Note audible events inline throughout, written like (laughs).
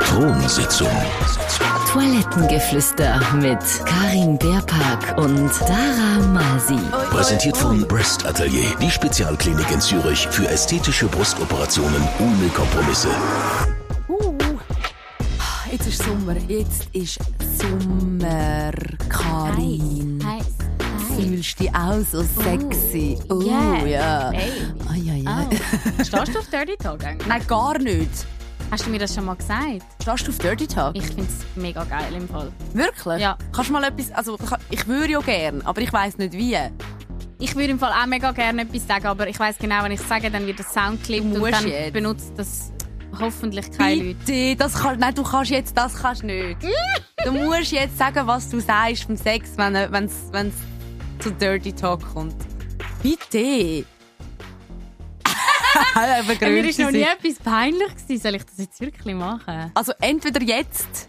Thronsitzung. Toilettengeflüster mit Karin Beerpark und Sarah Masi. Präsentiert von Breast Atelier, die Spezialklinik in Zürich für ästhetische Brustoperationen ohne Kompromisse. Uh. Jetzt ist Sommer. Jetzt ist Sommer, Karin. Heiß. Fühlst dich auch so sexy? Oh, yeah, ja. baby. Ai, ai, ai. Oh. Stehst du auf Dirty Talk eigentlich? Nein, gar nicht. Hast du mir das schon mal gesagt? Stehst du auf Dirty Talk? Ich finde es mega geil im Fall. Wirklich? Ja. Kannst du mal etwas... Also, ich würde ja gern, aber ich weiss nicht wie. Ich würde im Fall auch mega gerne etwas sagen, aber ich weiß genau, wenn ich es sage, dann wird das Soundclip und dann jetzt. benutzt das hoffentlich keine Leute. Bitte, das kann, nein, du kannst jetzt, das kannst nicht. (laughs) du musst jetzt sagen, was du sagst vom Sex, wenn es wenn's zu Dirty Talk kommt. Bitte. (laughs) Mir ist noch nie etwas peinlich gewesen. Soll ich das jetzt wirklich machen? Also entweder jetzt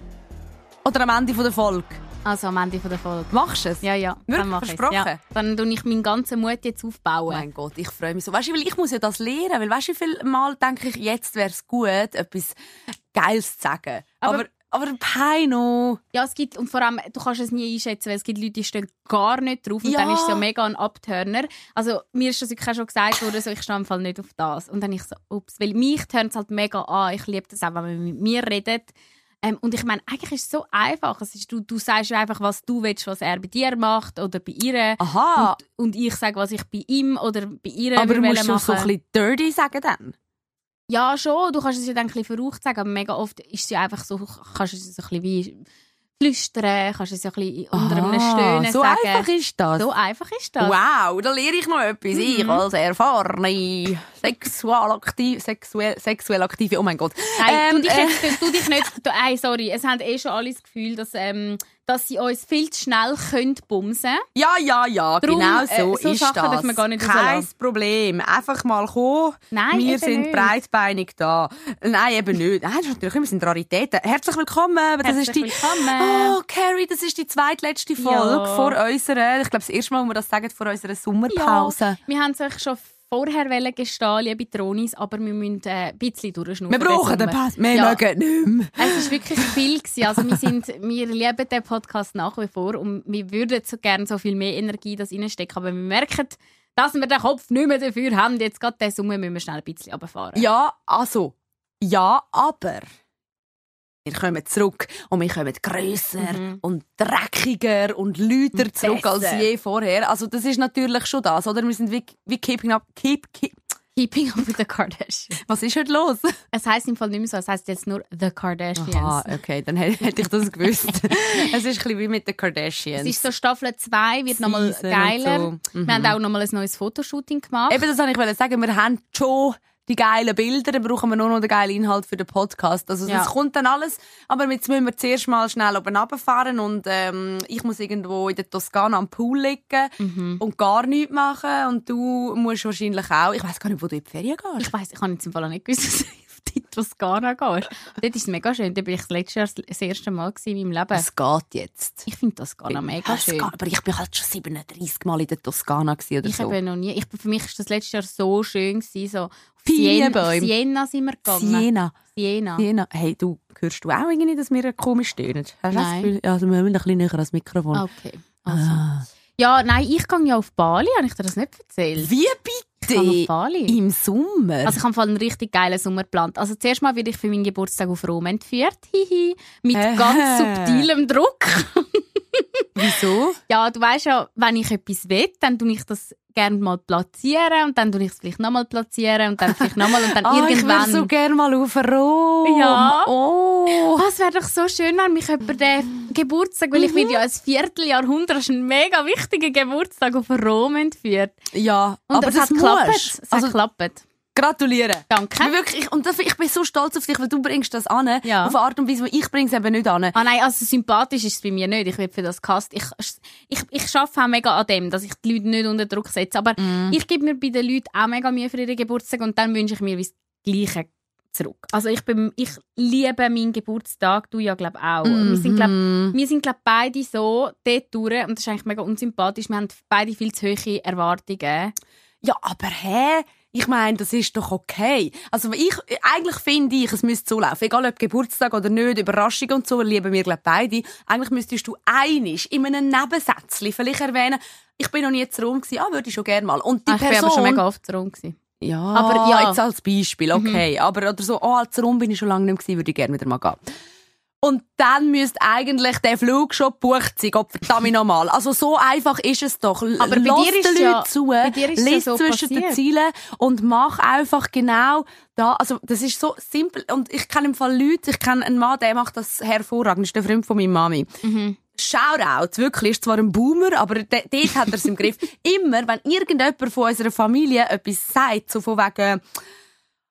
oder am Ende der Folge. Also am Ende der Folge. Machst du es? Ja, ja. Wirklich? Dann ich's. Versprochen? Ja. Dann tue ich meinen ganzen Mut jetzt aufbauen. mein Gott, ich freue mich so. Weißt du, weil ich muss ja das lernen, weil weißt du, wie viel Mal denke ich, jetzt wäre es gut, etwas Geiles zu sagen. Aber- Aber, aber, Peino. Ja, es gibt, und vor allem, du kannst es nie einschätzen, weil es gibt Leute, die stehen gar nicht drauf und Ja. dann ist es ja mega ein Abturner. Also, mir ist das wirklich auch schon gesagt worden, so, ich stehe im Fall nicht auf das. Und dann ich so, ups, weil mich turnt es halt mega an. Ich liebe das auch, wenn man mit mir redet. Ähm, und ich meine, eigentlich ist es so einfach. Es ist, du, du sagst einfach, was du willst, was er bei dir macht oder bei ihr. Aha. Und, und ich sage, was ich bei ihm oder bei ihr aber du will musst schon machen. so ein bisschen dirty sagen dann. Ja, schon. Du kannst es ja dann ein bisschen verraucht sagen, aber mega oft ist es ja einfach so, kannst du es so ein bisschen wie flüstern, kannst du es ja ein bisschen unter einem Ah, Stöhnen so sagen. einfach ist das. So einfach ist das. Wow, da lerne ich noch etwas. Ich als erfahrene sexualaktiv, sexuell, sexuell aktive, oh mein Gott. Nein, Ähm, du, dich äh, jetzt, du dich nicht. Du, ey, sorry, es haben eh schon alle das Gefühl, dass, ähm, dass sie uns viel zu schnell können bumsen Ja, ja, ja, Drum, genau äh, so, so ist Sachen das. gar nicht Kein. Problem. Einfach mal kommen. Nein, wir sind nicht. breitbeinig da. Nein, eben nicht. Nein, natürlich, wir sind Raritäten. Herzlich willkommen. Das Herzlich ist die, willkommen. Oh, Carrie, das ist die zweitletzte Folge Ja. vor unserer, ich glaube, das erste Mal, wo wir das sagen, vor unserer Sommerpause. Ja, wir haben es euch schon vorher gestehen, liebe Tronis, aber wir müssen äh, ein bisschen durchschnaufen. Wir brauchen den Pass. Wir Ja. mögen nicht mehr. Es war wirklich viel. Gewesen. Also wir, sind, wir lieben den Podcast nach wie vor und wir würden so gerne so viel mehr Energie das reinstecken, aber wir merken, dass wir den Kopf nicht mehr dafür haben. Jetzt gerade diesen Sommer müssen wir schnell ein bisschen runterfahren. Ja, also, ja, aber wir kommen zurück und wir kommen grösser Mhm. und dreckiger und lauter zurück als je vorher. Also das ist natürlich schon das, oder? Wir sind wie, wie keeping up, keep, keep. Keeping up with the Kardashians. Was ist heute los? Es heisst im Fall nicht mehr so, es heisst jetzt nur The Kardashians. Aha, okay, dann hätte ich das gewusst. (laughs) es ist ein bisschen wie mit den Kardashians. Es ist so Staffel 2, wird nochmal geiler. so. Mhm. Wir haben auch nochmal ein neues Fotoshooting gemacht. Eben, das wollte ich sagen. Wir haben schon die geilen Bilder, dann brauchen wir nur noch den geilen Inhalt für den Podcast. Also Ja. das kommt dann alles, aber jetzt müssen wir zuerst mal schnell oben runterfahren und ähm, ich muss irgendwo in der Toskana am Pool liegen Mhm. und gar nichts machen und du musst wahrscheinlich auch, ich weiß gar nicht, wo du in die Ferien gehst. Ich weiss, ich habe jetzt im Fall auch nicht gewusst, (laughs) dass du auf die Toskana gehst. Dort ist es mega schön. Da bin ich das letzte Jahr das erste Mal in meinem Leben. Es geht jetzt. Ich finde Toskana mega Es schön. geht, aber ich bin halt schon 37 Mal in der Toskana gewesen oder Ich so. habe noch nie. Ich, für mich war das letzte Jahr so schön. Gewesen, so Viele Siena, sind wir gegangen. Siena. Siena. Siena. Hey, du, hörst du auch irgendwie, dass wir komisch stöhnen? Hast du das Nein. Ja, also wir müssen ein bisschen näher ans Mikrofon. Okay. Also. Ah. Ja, nein, ich gehe ja auf Bali. Habe ich dir das nicht erzählt? Wie Ich gehe auf bitte? Bali. Im Sommer? Also ich habe einen richtig geilen Sommer geplant. Also zuerst mal werde ich für meinen Geburtstag auf Rom entführt. Hihi. Mit Äh. ganz subtilem Druck. Wieso? Ja, du weißt ja, wenn ich etwas will, dann tue ich das gerne mal platzieren und dann tue ich es vielleicht nochmal platzieren und dann vielleicht nochmal und dann (laughs) Ah, ich irgendwann. würde so gerne mal auf Rom. Ja. Oh. Oh, es wäre doch so schön, wenn mich jemand den Geburtstag, weil ich Mhm. werde ja ein Vierteljahrhundert, das ist ein mega wichtiger Geburtstag auf Rom entführt. Ja, Und aber es das hat geklappt. musst. Es Also, hat gratulieren. Danke. Wirklich, und dafür, ich bin so stolz auf dich, weil du bringst das an. Ja. Auf eine Art und Weise, wo ich bringe es eben nicht an. Ah nein, also sympathisch ist es bei mir nicht. Ich werde für das Cast. Ich, ich, ich arbeite auch mega an dem, dass ich die Leute nicht unter Druck setze. Aber Mhm. ich gebe mir bei den Leuten auch mega Mühe für ihren Geburtstag und dann wünsche ich mir wie das Gleiche zurück. Also ich, bin, ich liebe meinen Geburtstag, du ja glaube auch. Wir sind glaube Mhm. wir sind glaub, beide so dort durch und das ist eigentlich mega unsympathisch. Wir haben beide viel zu hohe Erwartungen. Ja, aber hä? Ich meine, das ist doch okay. Also ich, eigentlich finde ich, es müsste so laufen. Egal ob Geburtstag oder nicht, Überraschung und so, lieben wir glaube beide. Eigentlich müsstest du einisch in einem Nebensätzchen vielleicht erwähnen, ich bin noch nie zu Rom gewesen, ah, würde ich schon gerne mal. Und die Ah, ich Person, bin aber schon mega oft rum gewesen. ja, Aber ja. jetzt als Beispiel, okay. Aber oder so, oh, als Rom bin ich schon lange nicht mehr gewesen, würde ich gerne wieder mal gehen. Und dann müsste eigentlich der Flug schon gebucht sein, Gott verdammt nochmal. Also so einfach ist es doch. Aber bei Lass dir ist den Leuten ja- zu, bei dir ist es ja lies so zwischen den passiert. Zielen und mach einfach genau da. Also das ist so simpel. Und ich kenne im Fall Leute, ich kenne einen Mann, der macht das hervorragend, das ist der Freund von meiner Mami. Mhm. Shoutout, wirklich, ist zwar ein Boomer, aber de- dort hat er es im Griff. (laughs) Immer, wenn irgendjemand von unserer Familie etwas sagt, so von wegen,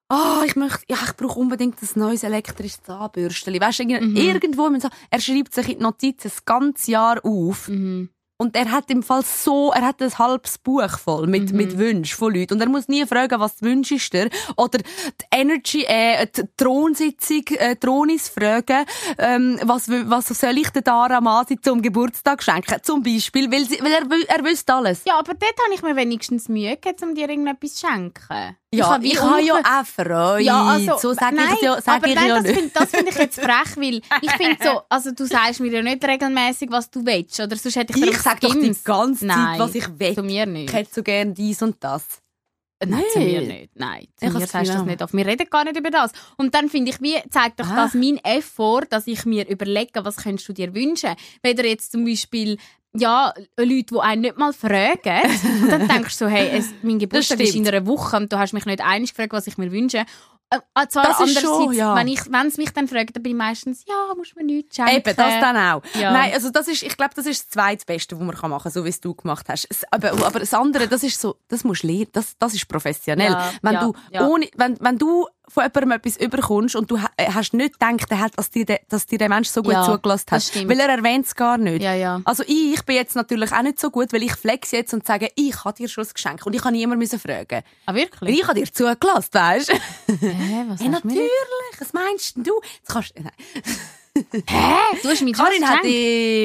ah, ich möchte, ja, ich brauche unbedingt ein neues elektrisches Zahnbürstchen. Weißt du, Mhm. irgendwo, so, er schreibt sich in die Notizen das ganze Jahr auf. Mhm. Und er hat im Fall so, er hat ein halbes Buch voll mit, Mhm. mit Wünschen von Leuten. Und er muss nie fragen, was wünschst du dir? Oder die Energy, äh, die Thronsitzung, äh, Thronis fragen, ähm, was, was soll ich der Dara Masi zum Geburtstag schenken? Zum Beispiel, weil, sie, weil er, er wüsste alles. Ja, aber dort habe ich mir wenigstens Mühe gegeben, um dir irgendetwas zu schenken. Ja, wie ich habe ja auch Freude. Ja, also, so sage nein, ich ja, sag aber ich nein, ja das finde find ich jetzt frech, weil ich finde so, (laughs) also du sagst mir ja nicht regelmäßig, was du willst, oder sonst hätte ich Ich sage doch die ganze Zeit, Nein, was ich will. Zu mir Ich nicht. hätte so gerne dies und das. Nein, zu mir Nein. nicht. Nein, Ich zu habe mir das sagst du das Gefühl, nicht auf. Wir reden gar nicht über das. Und dann finde ich, wie zeigt doch Ah. das mein Effort, dass ich mir überlege, was könntest du dir wünschen. Wenn du jetzt zum Beispiel ja, Leute, die einen nicht mal fragen, und (laughs) dann denkst du so, hey, es, mein Geburtstag ist in einer Woche und du hast mich nicht einig gefragt, was ich mir wünsche. Äh, äh, zwar Das ist schon, ja. wenn ich, wenn sie mich dann fragen, dann bin ich meistens, ja, musst du mir nichts schenken. Eben, das dann auch. Ja. Nein, also das ist, ich glaube, das ist das Zweitbeste, was man machen kann, so wie es du gemacht hast. Es, aber, aber das andere, das ist so, das musst du lernen, das, das ist professionell. Ja, wenn du ohne, wenn, wenn du von jemandem etwas überkommst und du äh, hast nicht gedacht, dass dir, der- dass dir der Mensch so gut Ja, zugelassen hat. Weil er erwähnt es gar nicht. Ja, ja. Also ich, ich bin jetzt natürlich auch nicht so gut, weil ich flex jetzt und sage, ich habe dir schon ein Geschenk und ich kann niemand müssen fragen. Ah, wirklich? Ich habe dir zugelassen, weißt du? Hä, was (laughs) Hey, natürlich, was meinst denn du? Jetzt kannst, nein. (laughs) Hä? Du hast mir Karin hat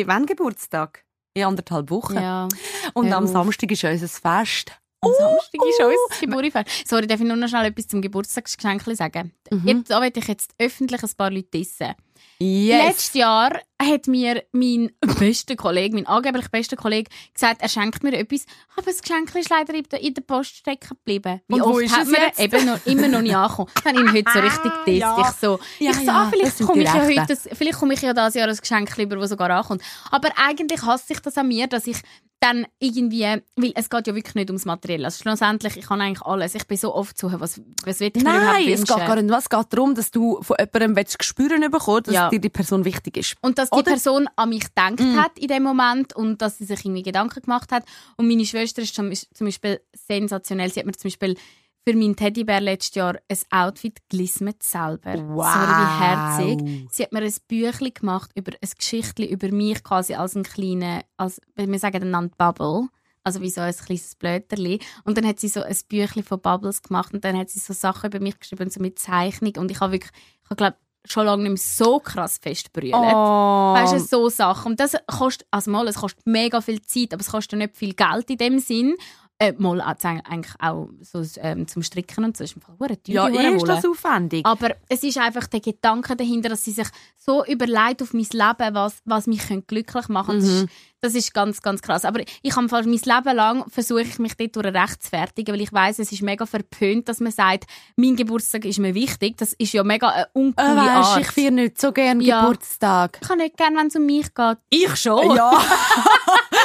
wann Geburtstag? In anderthalb Wochen. Ja. Und am. Samstag ist unser Fest. Am Samstag ist uh. unser Geburtstag. Sorry, darf ich nur noch schnell etwas zum Geburtstagsgeschenk sagen? Mhm. Da will ich jetzt öffentlich ein paar Leute dissen. Yes. Letztes Jahr hat mir mein bester Kollege, mein angeblich bester Kollege, gesagt, er schenkt mir etwas, aber das Geschenk ist leider in der- Post stecken geblieben. Wie Und wo oft ist hat es mir jetzt? eben noch, immer noch nicht angekommen. Ich habe ihn heute so richtig disst. (laughs) ja. Ich so, Ja, ich so ja, ah, vielleicht komme ich ja heute, vielleicht komme ich ja dieses Jahr ein Geschenk lieber, das sogar ankommt. Aber eigentlich hasse ich das an mir, dass ich dann irgendwie, weil es geht ja wirklich nicht ums Materielle. Also schlussendlich, ich kann eigentlich alles. Ich bin so oft zu, was, was will ich mir Nein, es wünschen? geht gar nicht. Was geht darum, dass du von jemandem willst spüren bekommst, dass Ja. dir die Person wichtig ist. Und dass die Oder? Person an mich gedacht Mm. hat in dem Moment und dass sie sich irgendwie Gedanken gemacht hat. Und meine Schwester ist zum Beispiel sensationell. Sie hat mir zum Beispiel für meinen Teddybär letztes Jahr ein Outfit gelismet selber. Wow. So wie herzig. Sie hat mir ein Büchlein gemacht über ein Geschichtli über mich quasi als ein kleiner, als, wir sagen einander Bubble. Also wie so ein kleines Blöterli. Und dann hat sie so ein Büchlein von Bubbles gemacht und dann hat sie so Sachen über mich geschrieben, so mit Zeichnung. Und ich habe wirklich, ich habe glaube schon lange nicht mehr so krass fest brüllt. Oh. Weißt du, so Sachen. Und das kostet, also mal, es kostet mega viel Zeit, aber es kostet nicht viel Geld in dem Sinn. Äh, mal eigentlich auch so, ähm, zum Stricken und so. Ist im Fall teuer, ja, eh ist das aufwendig. Aber es ist einfach der Gedanke dahinter, dass sie sich so überlegt auf mein Leben, was, was mich glücklich machen könnte. Mhm. Das ist ganz, ganz krass. Aber ich habe mein Leben lang versuche ich mich dort durch rechtfertigen, weil ich weiß, es ist mega verpönt, dass man sagt, mein Geburtstag ist mir wichtig. Das ist ja mega eine Äh, uncoole weißt, Art. ich feiere nicht so gerne Ja. Geburtstag. ich kann nicht gerne, wenn es um mich geht. Ich schon. Ja. (laughs)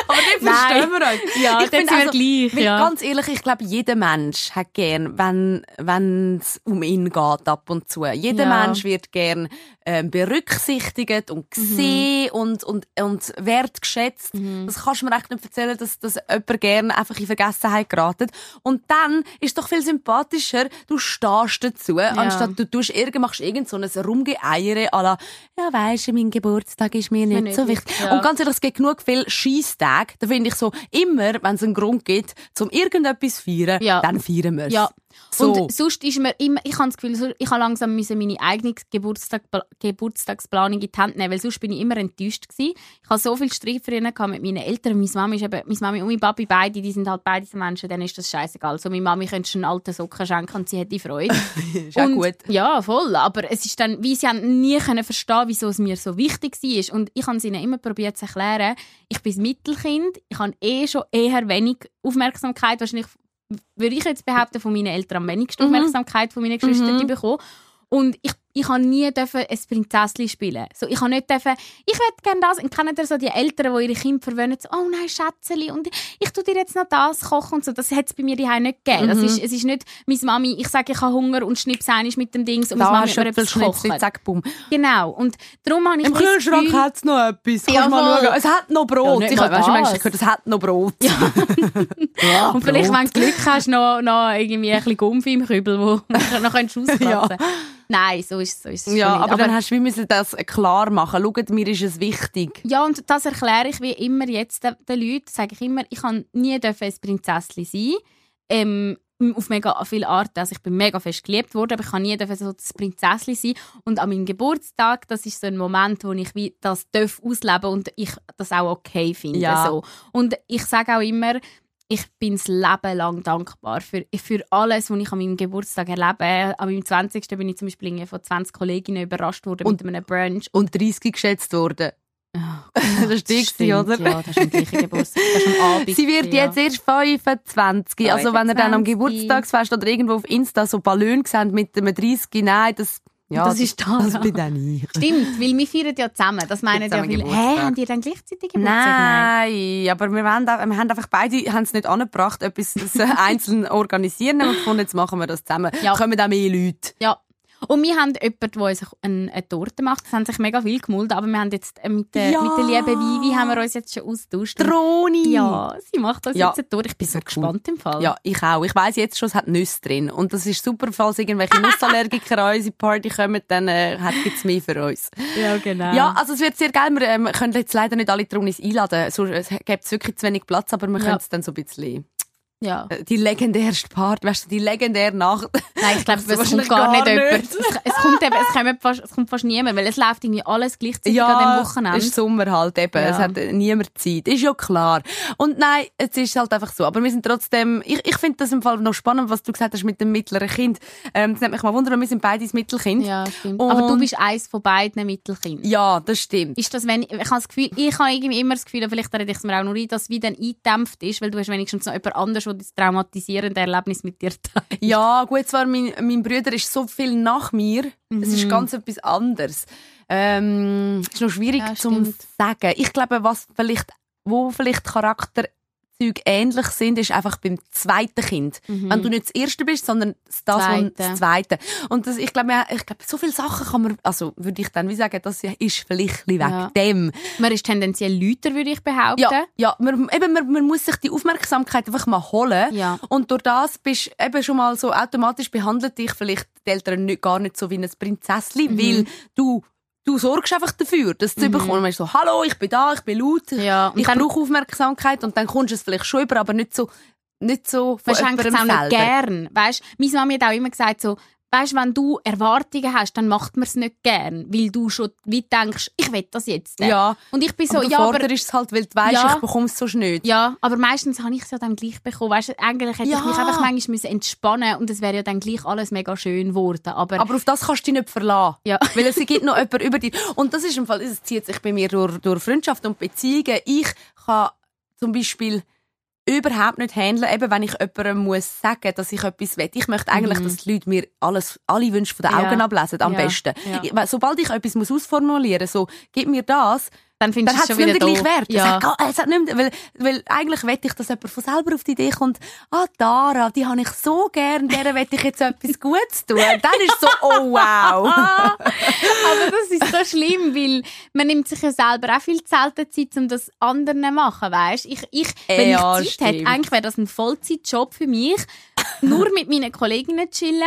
Aber Nein. verstehen wir uns. Ja, ich wir also, gleich, ja. Ganz ehrlich, ich glaube, jeder Mensch hat gern, wenn wenn es um ihn geht ab und zu. Jeder Ja. Mensch wird gern ähm, berücksichtigt und Mhm. gesehen und, und, und wertgeschätzt. Mhm. Das kannst du mir echt nicht erzählen, dass, dass jemand gerne einfach in Vergessenheit geratet. Und dann ist es doch viel sympathischer, du stehst dazu, anstatt du tust irgend, machst irgend so ein Rumgeeiere à la, ja weisst du, mein Geburtstag ist mir nicht, nicht so wichtig. ja. Und ganz ehrlich, es gibt genug viel Scheisstage. Da finde ich so, immer, wenn es einen Grund gibt, zum irgendetwas zu feiern, Ja. dann feiern wir es. Ja. So. Und sonst ist mir immer, ich habe das Gefühl, ich habe langsam müssen meine eigene Geburtstag, Geburtstagsplanung in die Hand nehmen, weil sonst bin ich immer enttäuscht gewesen. Ich habe so viel Streit gehabt mit meinen Eltern. Meine Mami ist eben, meine Mami und mein Papi beide, die sind halt beide so Menschen, denen ist das scheißegal. So, meine Mami könnte einen alten Socken schenken und sie hätte Freude. (laughs) ist auch Und- gut. Ja, voll. Aber es ist dann, wie sie haben nie können verstehen, wieso es mir so wichtig war. Und ich habe es ihnen immer probiert zu erklären. Ich bin das Mittelkind. Ich habe eh schon eher wenig Aufmerksamkeit. Wahrscheinlich würde ich jetzt behaupten, von meinen Eltern am wenigsten Mhm. Aufmerksamkeit von meinen Geschwistern bekommen. Und ich, ich habe nie dürfen ein Prinzesschen spielen. So, ich habe nicht dürfen, ich möchte gerne das. Und kennt ihr so die Eltern, die ihre Kinder verwöhnen, so, oh nein, Schätzeli, und ich tue dir jetzt noch das kochen und so. Das hat es bei mir daheim nicht gegeben. Das Mhm. ist, es ist nicht, meine Mami, ich sage, ich habe Hunger und schnips einiges mit dem Dings und meine Mami hat etwas kochen. zack, bumm. Genau. Und darum habe ich Im das Kühlschrank hat es noch etwas. Ja, mal schauen. Es hat noch Brot. Ja, ich habe das. manchmal gehört, es hat noch Brot. Ja, (laughs) Und vielleicht, wenn du Glück hast, noch, noch irgendwie ein bisschen Gumpfi im Kübel, wo du (laughs) noch kannst auskratzen Nein, so ist, so ist es Ja, nicht. aber, dann hast du, müssen das klar machen. Schaut, mir ist es wichtig. Ja, und das erkläre ich wie immer jetzt den, den Leuten. Sage ich immer, ich kann nie dürfen ein Prinzesschen sein. Ähm, auf mega viele Arten. Also ich bin mega fest geliebt worden, aber ich kann nie dürfen so das Prinzesschen sein. Und an meinem Geburtstag, das ist so ein Moment, wo ich wie das darf ausleben und ich das auch okay finde. Ja. So. Und ich sage auch immer, ich bin das Leben lang dankbar für, für alles, was ich an meinem Geburtstag erlebe. An meinem 20. bin ich zum Beispiel von 20 Kolleginnen überrascht worden Und- mit einem Brunch. Und 30 geschätzt worden. (laughs) das ist die, Stimmt, oder? Ja, das ist am gleichen Geburtstag. Das ist am Abend. (laughs) Sie wird ja. jetzt erst 25. Also wenn ihr dann am 25. Geburtstagsfest oder irgendwo auf Insta so Ballon seht mit einem 30, nein, das, ja, Das ist Tara. Das bin dann ich. Stimmt, weil wir feiern ja zusammen. Das meinen ja viele. Hä, haben die dann gleichzeitig Geburtstag? Nein, aber wir, wollen, wir haben einfach beide haben es nicht angebracht, etwas (laughs) einzeln organisieren. Haben gefunden, jetzt machen wir das zusammen. Ja. Kommen auch mehr Leute. Ja. Und wir haben jemanden, der uns eine, eine Torte macht. Das haben sich mega viel gemult, aber wir haben jetzt äh, mit der, Ja. mit der lieben Vivi haben wir uns jetzt schon austauscht. Droni! Ja, sie macht das Ja. jetzt eine Torte. Ich bin so gespannt im Fall. Ja, ich auch. Ich weiss jetzt schon, es hat Nüsse drin. Und das ist super, falls irgendwelche (laughs) Nussallergiker an unsere Party kommen, dann äh, gibt es mehr für uns. ja genau. Ja, also es wird sehr geil. Wir ähm, können jetzt leider nicht alle Dronis einladen. So, es gibt wirklich zu wenig Platz, aber wir Ja. können es dann so ein bisschen... ja. äh, Die legendärste Part, weißt du, die legendäre Nacht. Nein, ich glaube, (laughs) es kommt gar, nicht jemand. nicht. Es, es, kommt eben, es, kommt fast, es kommt fast niemand, weil es läuft irgendwie alles gleichzeitig an dem Wochenende. ist Sommer halt eben. Ja. Es hat niemand Zeit. Ist ja klar. Und nein, es ist halt einfach so. Aber wir sind trotzdem, ich, ich finde das im Fall noch spannend, was du gesagt hast mit dem mittleren Kind. Ähm, das nimmt mich mal wundern, wir sind beide das Mittelkind. Ja, stimmt. Aber du Und- bist eins von beiden Mittelkindern. Ja, das stimmt. Ist das, wenn, ich habe das Gefühl, ich habe irgendwie immer das Gefühl, und vielleicht rede ich es mir auch nur ein, dass es wie dann eingedämpft ist, weil du hast wenigstens noch jemand anderes, der das traumatisierende Erlebnis mit dir teilt. Ja, gut, zwar mein, mein Bruder ist so viel nach mir. Es Mhm. ist ganz etwas anderes. Ähm, ist noch schwierig Ja, zu sagen. Ich glaube, was vielleicht, wo vielleicht Charakterzüge ähnlich sind, ist einfach beim zweiten Kind. Wenn du nicht das erste bist, sondern das, Zweite. das zweite. Und das, ich glaube, ich glaube, so viele Sachen kann man, also würde ich dann wie sagen, das ist vielleicht wegen Ja. dem. Man ist tendenziell lauter, würde ich behaupten. Ja, ja man, eben, man, man muss sich die Aufmerksamkeit einfach mal holen. Ja. Und durch das bist du eben schon mal so automatisch behandelt dich vielleicht die Eltern nicht, gar nicht so wie ein Prinzesschen, Mhm. weil du, du sorgst einfach dafür, dass du bekommst. Und man ist so, hallo, ich bin da, ich bin laut, Ja, ich brauche Aufmerksamkeit und dann kommst du es vielleicht schon über, aber nicht so, nicht so von es auch nicht gern. Weißt, meine Mami hat auch immer gesagt, so, weißt, wenn du Erwartungen hast, dann macht man es nicht gern, weil du schon wie denkst, ich will das jetzt. Ja, Und ich bin so, aber ja, aber, forderst es halt, weil du weißt, Ja. ich bekomme es so schnell. ja, aber meistens habe ich es ja dann gleich bekommen. Weißt, eigentlich hätte Ja. ich mich einfach manchmal müssen entspannen und es wäre ja dann gleich alles mega schön geworden. Aber, Aber auf das kannst du dich nicht verlassen. Ja. (laughs) Weil es gibt noch jemand über dich. Und das ist im Fall, es zieht sich bei mir durch, durch Freundschaft und Beziehungen. Ich kann zum Beispiel überhaupt nicht handeln, eben wenn ich jemandem muss sagen, dass ich etwas will. Ich möchte eigentlich, dass die Leute mir alles, alle Wünsche von den Mhm. Ja. Augen ablesen, am Ja. besten. Ja. Sobald ich etwas muss ausformulieren, so, gib mir das, dann dann findest hat du es es schon wieder doof. Wert. Es Ja. hat, gar- es hat nicht mehr, weil, weil eigentlich wette ich, dass jemand von selber auf die Idee kommt, ah, Dara, die habe ich so gern, der wette ich jetzt etwas Gutes tun. Dann ist so, oh wow. (laughs) Aber das ist so schlimm, weil man nimmt sich ja selber auch viel zu selten Zeit, um das anderen zu machen, weißt? Ich, ich, wenn Ja, ich Zeit hätte, eigentlich wäre das ein Vollzeitjob für mich, nur mit meinen Kolleginnen chillen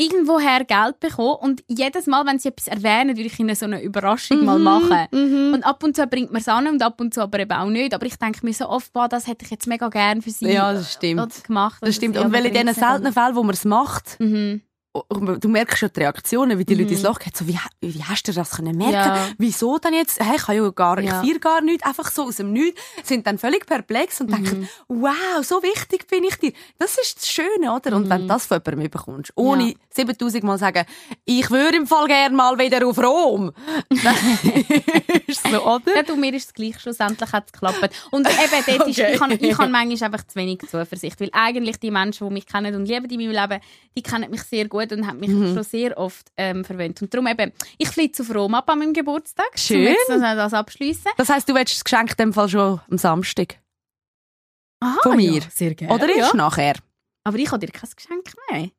irgendwoher Geld bekommen und jedes Mal, wenn sie etwas erwähnen, würde ich ihnen so eine Überraschung Mhm, mal machen. Und ab und zu bringt man es an und ab und zu aber eben auch nicht. Aber ich denke mir so oft, boah, das hätte ich jetzt mega gern für sie Ja, das stimmt. gemacht. Das stimmt. ja, Und weil in diesen seltenen Fällen, wo man es macht, Mhm. Du merkst schon die Reaktionen, wie die Mhm. Leute ins Loch gehen. So, wie, wie hast du das können merken? Ja. Wieso denn jetzt? Hey, ich kann ja gar, Ja. ich feiere gar nicht, einfach so aus dem Nichts. Sind dann völlig perplex und denken, Mhm. wow, so wichtig bin ich dir. Das ist das Schöne, oder? Und wenn du das von jemandem bekommst, ohne Mhm. Ja. 7000 Mal sagen, ich würde im Fall gerne mal wieder auf Rom. dann (laughs) ist so, oder? Ja, du, mir ist es gleich, schlussendlich hat es geklappt. Und eben, dort ist, Okay. ich habe ich (laughs) manchmal einfach zu wenig Zuversicht, weil eigentlich die Menschen, die mich kennen und lieben in meinem Leben, die kennen mich sehr gut und haben mich Mhm. schon sehr oft ähm, verwöhnt. Und darum eben, ich fliege auf Rom ab an meinem Geburtstag, um Schön. jetzt das, abschliessen. Das heisst, du willst das Geschenk in dem Fall schon am Samstag. Aha, Von mir? Ja, sehr gerne. Oder erst ja. nachher? Aber ich habe dir kein Geschenk mehr.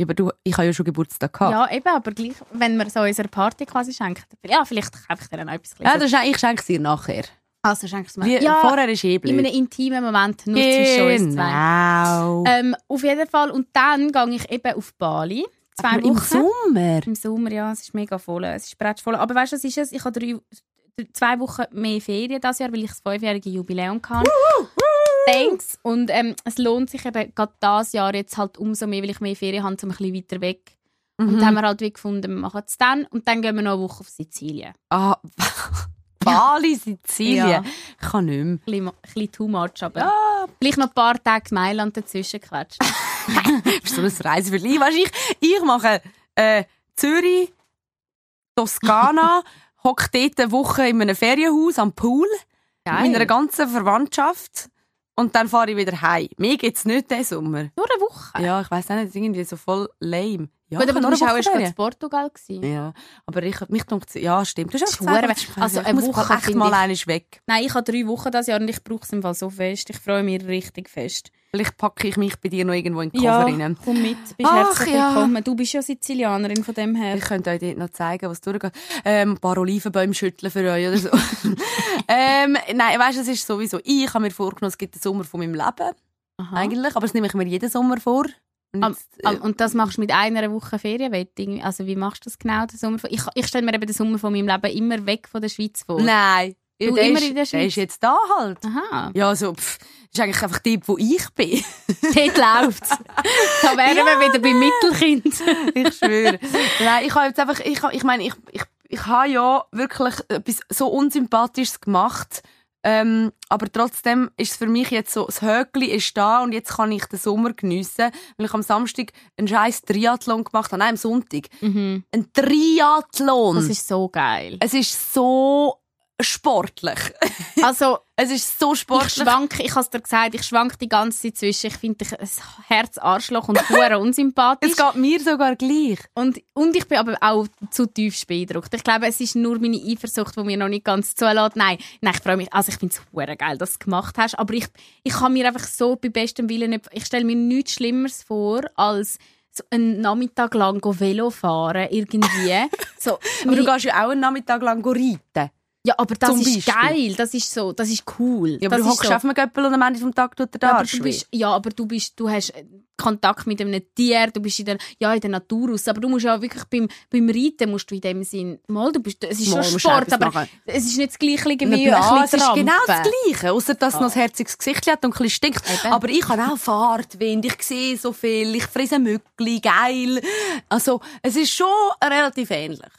Ja, Aber du, ich habe ja schon Geburtstag gehabt. Ja, eben, aber gleich, wenn wir so unserer Party quasi schenken. Ja, vielleicht kaufe ich dir dann auch etwas Ja, das ich schenke es dir nachher. Also schenkst du mir. Ja, Vorher ist eh in einem intimen Moment, nur zwischen uns zwei. Genau. Ähm, auf jeden Fall. Und dann gehe ich eben auf Bali. Zwei Aber im Wochen. Sommer? Im Sommer, ja, es ist mega voll. Es ist voll. Aber weißt du, was ist es? Ich habe drei, zwei Wochen mehr Ferien dieses Jahr, weil ich das fünfjährige Jubiläum hatte. Thanks. Und ähm, es lohnt sich eben gerade dieses Jahr jetzt halt umso mehr, weil ich mehr Ferien habe, um ein bisschen weiter weg. Und Mhm. dann haben wir halt wie gefunden, wir machen es dann. Und dann gehen wir noch eine Woche auf Sizilien. Ah, (laughs) Bali, Sizilien. Ja. Ich kann nicht mehr. Ein bisschen, ein bisschen too much, aber Ja, vielleicht noch ein paar Tage Mailand dazwischen quetschen. bist (laughs) so ein. Weißt du, ich, ich mache äh, Zürich, Toskana, (laughs) hocke dort eine Woche in einem Ferienhaus am Pool mit meiner ganzen Verwandtschaft und dann fahre ich wieder heim. Mir geht's nicht diesen Sommer. Nur eine Woche. Ja, ich weiss auch nicht, irgendwie so voll lame. Ja, Gut, aber du eine auch erst in Portugal. Gewesen. Ja, aber ich, mich denkt, ja, stimmt. Du hast gesagt, also eine muss Woche echt mal ich- weg. Nein, ich habe drei Wochen das Jahr und ich brauche es im Fall so fest. Ich freue mich richtig fest. Vielleicht packe ich mich bei dir noch irgendwo in die Koffer rein. komm mit. Bist Ach, herzlich ja. willkommen. Du bist ja Sizilianerin von dem her. Ich könnte euch dort noch zeigen, was durchgeht. Ähm, ein paar Olivenbäume schütteln für euch oder so. (laughs) ähm, nein, weißt du, es ist sowieso, ich habe mir vorgenommen, es gibt den Sommer von meinem Leben. Aha. Eigentlich, aber das nehme ich mir jeden Sommer vor. Und jetzt, am- äh, Und das machst du mit einer Woche Ferienwetting? Also wie machst du das genau? Den Sommer ich ich stelle mir eben den Sommer von meinem Leben immer weg von der Schweiz vor. nein. Ja, Du der immer ist, in der Der Schweiz? ist jetzt da halt. Aha, Ja, so, pff, ist eigentlich einfach die, wo ich bin. (laughs) dort läuft's. (laughs) Da wären wir wieder beim Mittelkind. (laughs) ich schwöre. Nein, ich habe jetzt einfach, ich, ich meine, ich, ich, ich habe ja wirklich etwas so Unsympathisches gemacht. Ähm, aber trotzdem ist es für mich jetzt so, das Höckli ist da und jetzt kann ich den Sommer geniessen, weil ich am Samstag einen scheiß Triathlon gemacht habe. Nein, am Sonntag. Mhm. Ein Triathlon. Das ist so geil. es ist so sportlich. (laughs) Also, es ist so ich sportlich. schwank, ich habe es dir gesagt, ich schwank die ganze Zeit zwischen. Ich finde dich ein Herz Arschloch und hure (laughs) unsympathisch. es geht mir sogar gleich. Und, und ich bin aber auch zu tief beeindruckt. Ich glaube, es ist nur meine Eifersucht, die mir noch nicht ganz zulässt. Nein, nein ich freue mich. Also ich finde es geil, dass du es gemacht hast. Aber ich, ich kann mir einfach so bei bestem Willen nicht... Ich stelle mir nichts Schlimmeres vor, als so einen Nachmittag lang Velo fahren, irgendwie. (laughs) so, Aber du gehst ja auch einen Nachmittag lang reiten. Ja, aber das zum ist Beispiel. geil. Das ist so, das ist cool. Ja, aber das du hockst so. auf einem Göppel und am Ende vom Tag tut der Ja, aber du bist, ja, aber du bist, du hast Kontakt mit einem Tier, du bist in der, ja, in der Natur aus, aber du musst ja wirklich beim, beim Reiten musst du in dem Sinn, mal, du bist, es ist Mal, schon Sport, aber machen. es ist nicht das Gleiche wie Blase bisschen ist genau das. Gleiche, außer dass es noch ein herziges Gesicht hat und ein bisschen stinkt. Eben. Aber ich habe auch Fahrtwind, ich sehe so viel, ich fresse Mückli, geil. Also, es ist schon relativ ähnlich.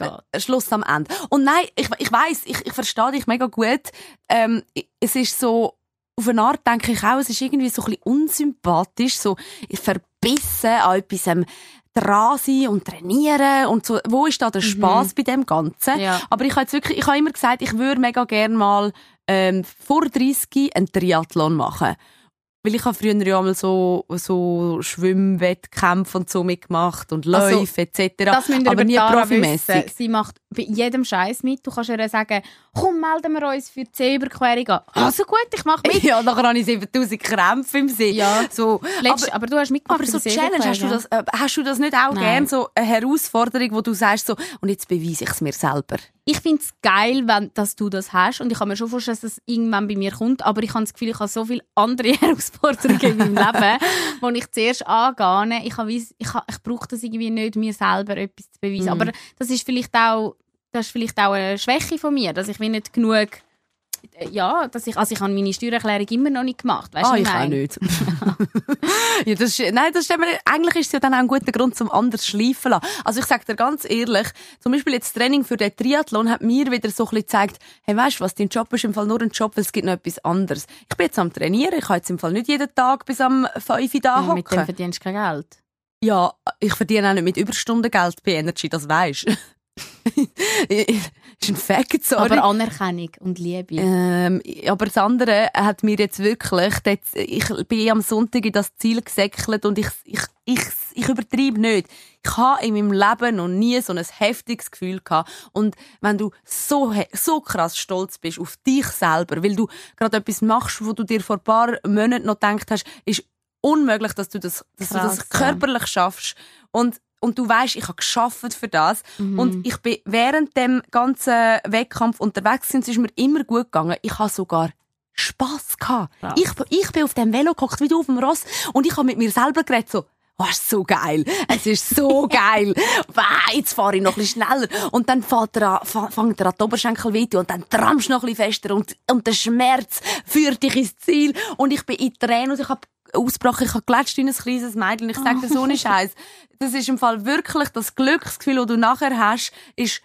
Es geht. Äh, Schluss am Ende. Und nein, ich, ich weiß, ich, ich verstehe dich mega gut. Ähm, es ist so, auf eine Art denke ich auch, es ist irgendwie so ein bisschen unsympathisch, so verbissen an etwas ähm, dran sein und trainieren und so. Wo ist da der Spaß bei dem Ganzen? Ja. Aber ich habe jetzt wirklich, ich habe immer gesagt, ich würde mega gerne mal ähm, vor 30 einen Triathlon machen. Weil ich habe früher ja mal so, so Schwimmwettkämpfe und so mitgemacht und Also, Läufe etc. Das müsst ihr aber nie profimässig. Sie macht bei jedem Scheiß mit. Du kannst ihr sagen, komm, melden wir uns für die Seeüberquerung an. Also gut, ich mache mit. (laughs) Ja, nachher habe ich 7000 Krämpfe im See. Ja. So, Letzt, aber, aber, du hast mitgemacht aber so Challenge, hast du, das, äh, hast du das nicht auch Nein. gern so eine Herausforderung, wo du sagst so, und jetzt beweise ich es mir selber? Ich finde es geil, wenn, dass du das hast. Und ich kann mir schon vorstellen, dass das irgendwann bei mir kommt. Aber ich habe das Gefühl, ich habe so viele andere (laughs) Herausforderungen in meinem Leben, die ich zuerst angehe. Ich, habe, ich, habe, ich brauche das irgendwie nicht, mir selber etwas zu beweisen. Mhm. Aber das ist vielleicht auch, das ist vielleicht auch eine Schwäche von mir, dass ich nicht genug ja, dass ich, also ich habe meine Steuererklärung immer noch nicht gemacht. Weißt du, ah, ich auch nicht. (laughs) (laughs) ja, das ist, nein, das stimmt mir, eigentlich ist es ja dann auch ein guter Grund, zum anders schleifen lassen. Also ich sage dir ganz ehrlich, zum Beispiel jetzt das Training für den Triathlon hat mir wieder so ein bisschen gezeigt, hey, weißt du was, dein Job ist im Fall nur ein Job, weil es gibt noch etwas anderes. Ich bin jetzt am Trainieren, ich kann jetzt im Fall nicht jeden Tag bis am 5 Uhr da Ja, mit dem hocken. verdienst du kein Geld. Ja, ich verdiene auch nicht mit Überstundengeld bei Energy, das weisst (laughs) ist ein Fact, sorry. Aber Anerkennung und Liebe. Ähm, aber das andere hat mir jetzt wirklich, ich bin am Sonntag in das Ziel gesäckelt und ich, ich, ich, ich übertreibe nicht. Ich habe in meinem Leben noch nie so ein heftiges Gefühl gehabt. Und wenn du so, so krass stolz bist auf dich selber, weil du gerade etwas machst, wo du dir vor ein paar Monaten noch gedacht hast, ist unmöglich, dass du das, dass du das körperlich schaffst. Und und du weißt, ich habe geschafft für das und ich bin während dem ganzen Wettkampf unterwegs und es ist mir immer gut gegangen. Ich habe sogar Spass gehabt. Krass. Ich, ich bin auf dem Velo gehockt, wie du auf dem Ross und ich habe mit mir selber geredet so. Oh, ist so geil. Es ist so (laughs) geil. Wow, jetzt fahre ich noch ein bisschen schneller. Und dann fängt er an, fängt er an die Oberschenkel weh und dann trampst du noch ein bisschen fester und, und der Schmerz führt dich ins Ziel. Und ich bin in Tränen und ich habe ausgebrochen. Ich habe gelatscht wie ein kleines Mädchen. Ich sage dir so einen Scheiß. Das ist im Fall wirklich das Glücksgefühl, das du nachher hast, ist,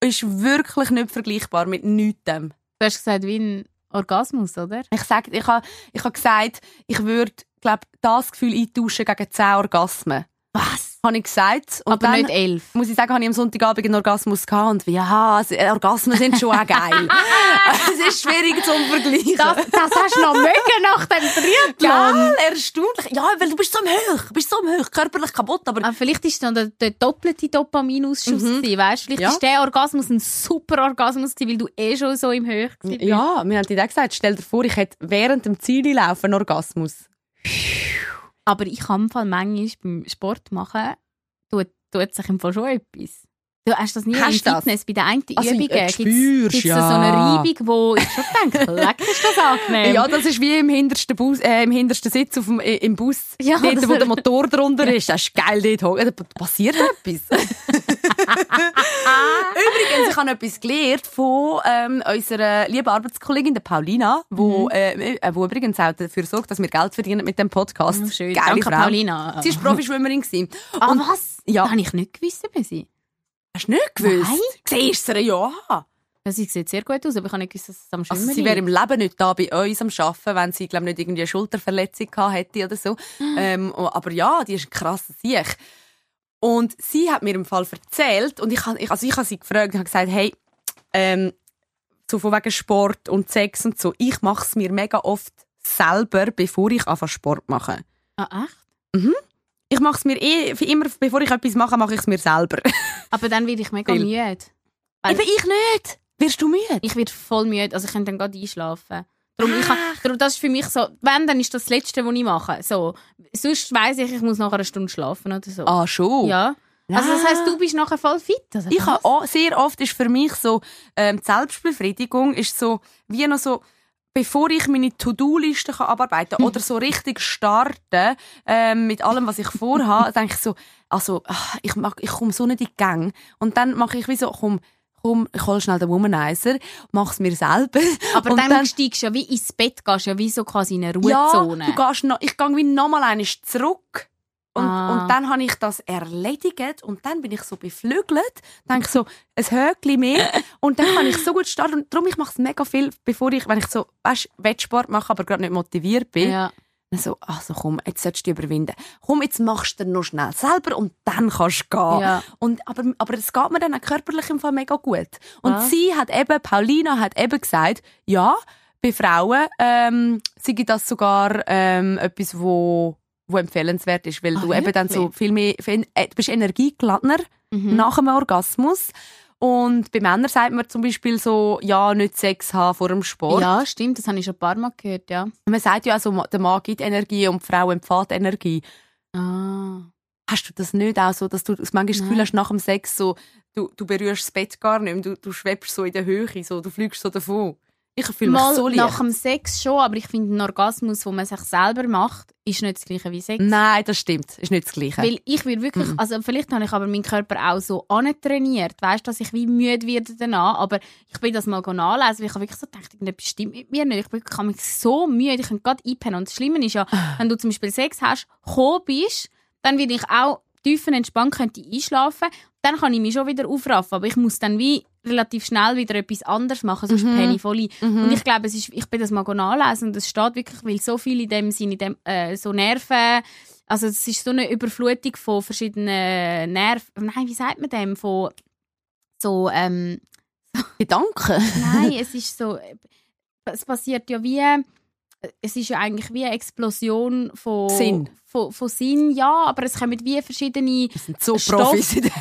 ist wirklich nicht vergleichbar mit nichts. Du hast gesagt, wie ein Orgasmus, oder? Ich sag, ich habe ich ha gesagt, ich würde, glaub, das Gefühl eintauschen gegen 10 Orgasmen. Was? Habe ich gesagt. Und Aber nicht elf. muss ich sagen, habe ich am Sonntagabend einen Orgasmus gehabt und wie, ja, also, Orgasmen sind schon auch geil. (laughs) es ist schwierig zum Vergleichen. Das, das hast du noch mögen nach dem Triathlon. Geil, erstaunlich. Ja, weil du bist so am Hoch, du bist so am Hoch, körperlich kaputt, aber Aber vielleicht ist es dann der, der doppelte Dopaminausschuss gewesen, weißt? Vielleicht Mhm. Ja. ist der Orgasmus ein super Orgasmus gewesen, weil du eh schon so im Höch warst. ja, wir haben dir gesagt, stell dir vor, ich hätte während dem Ziellaufen einen Orgasmus. Aber ich kann im Fall manchmal beim Sport machen, tut, tut sich im Fall schon etwas. Du hast das nie Hast im du das? Fitness, bei den einen Also, Übungen äh, spürst, gibt's ja. so eine Reibung, wo ich schon denke, (laughs) leck ist das angenehm. Ja, das ist wie im hintersten, Bus, äh, im hintersten Sitz auf dem, äh, im Bus. Ja, dort, wo der Motor drunter (laughs) ist. Das ist geil, dort. Da passiert etwas. (laughs) Übrigens, ich habe etwas gelernt von ähm, unserer lieben Arbeitskollegin, der Paulina, wo, Mhm. äh, äh, wo übrigens auch dafür sorgt, dass wir Geld verdienen mit dem Podcast. Oh, schön. Geile Danke, Frau. Paulina. Sie war Profischwimmerin. gewesen. Ah, Und- was? Ja. Das habe ich nicht gewusst über sie. Hast du nicht gewusst? Nein. Siehst du? Ja. Ja, sie sieht sehr gut aus, aber ich habe nicht gewusst, dass es am Schwimmen Also sie wäre im Leben nicht da bei uns am Arbeiten, wenn sie, glaube nicht irgendwie eine Schulterverletzung gehabt hätte oder so. ähm, oh, aber ja, die ist ein krasser Sieg. Und sie hat mir im Fall erzählt und ich, ich, also ich habe sie gefragt und habe gesagt, hey, ähm, so von wegen Sport und Sex und so, ich mache es mir mega oft selber, bevor ich anfange Sport mache. Ah, echt? Ich mache es mir eh, für immer, bevor ich etwas mache, mache ich es mir selber. (laughs) Aber dann werde ich mega Viel. müde. Eben ich nicht. Wirst du müde? Ich werde voll müde, also ich könnte dann gerade einschlafen. Darum, ich, ha- darum, das ist für mich so, wenn, dann ist das das Letzte, was ich mache. So. Sonst weiss ich, ich muss nachher eine Stunde schlafen oder so. Ah, schon? Ja. Also das Ah. heisst, du bist nachher voll fit? Also, Ich habe sehr oft ist für mich so, ähm, die Selbstbefriedigung ist so, wie noch so, bevor ich meine To-Do-Liste abarbeiten kann oder so richtig starten ähm, mit allem, was ich vorhabe, (laughs) denke ich so, also, ach, ich, mag, ich komme so nicht in die Gang. Und dann mache ich wie so, komm, komm, ich hole schnell den Womanizer, mach's mir selber. (laughs) Aber und dann, steigst du ja wie ins Bett, gehst ja wie so quasi in eine Ruhezone. ja, du gehst noch, ich gehe wie nochmal einmal zurück. Und, Ah. und dann habe ich das erledigt und dann bin ich so beflügelt, denke so, ein Höckli mehr (laughs) und dann kann ich so gut starten und darum ich mache es mega viel, bevor ich, wenn ich so, weißt, Wettsport mache, aber gerade nicht motiviert bin, ja. dann so, also komm, jetzt solltest du dich überwinden. Komm, jetzt machst du noch schnell selber und dann kannst du gehen. Ja. Und, aber, aber es geht mir dann auch körperlich im Fall mega gut. Und Was? sie hat eben, Paulina hat eben gesagt, ja, bei Frauen ähm, sei das sogar ähm, etwas, wo, wo empfehlenswert ist, weil Ah, du eben dann so viel mehr, viel, äh, du b2bist energiegeladener Mhm. nach einem Orgasmus Und bei Männern sagt man zum Beispiel so, ja, nicht Sex haben vor dem Sport. Ja, stimmt, das habe ich schon ein paar Mal gehört, ja. Man sagt ja also, der Mann gibt Energie und die Frau empfiehlt Energie. Ah. Hast du das nicht auch so, dass du manchmal das Gefühl hast, nach dem Sex so, du, du berührst das Bett gar nicht mehr, du, du schwebst so in der Höhe, so, du fliegst so davon. Ich fühle mich Mal so leicht. nach dem Sex schon, aber ich finde, ein Orgasmus, den man sich selber macht, ist nicht das gleiche wie Sex. Nein, das stimmt. Ist nicht das Gleiche. Weil ich würde wirklich, Mhm. also vielleicht habe ich aber meinen Körper auch so antrainiert, weißt, dass ich wie müde werde danach, aber ich bin das mal nachlesen, weil ich habe wirklich so gedacht, irgendetwas stimmt mit mir nicht. Ich bin ich mich so müde, ich kann gerade einpennen. Und das Schlimme ist ja, (sighs) wenn du zum Beispiel Sex hast, gekommen bist, dann werde ich auch tiefenentspannt könnte ich einschlafen, dann kann ich mich schon wieder aufraffen, aber ich muss dann wie relativ schnell wieder etwas anderes machen, sonst Mhm. penne ich voll. Mhm. Und ich glaube, es ist, ich bin das mal nachlesen und es steht wirklich, weil so viel in dem Sinne, in dem, äh, so Nerven, also es ist so eine Überflutung von verschiedenen Nerven, nein, wie sagt man dem, von so, ähm, Gedanken. nein, (laughs) es ist so, es passiert ja wie, es ist ja eigentlich wie eine Explosion von Sinn. Von, von Sinn, ja, aber es kommen wie verschiedene so Stoff-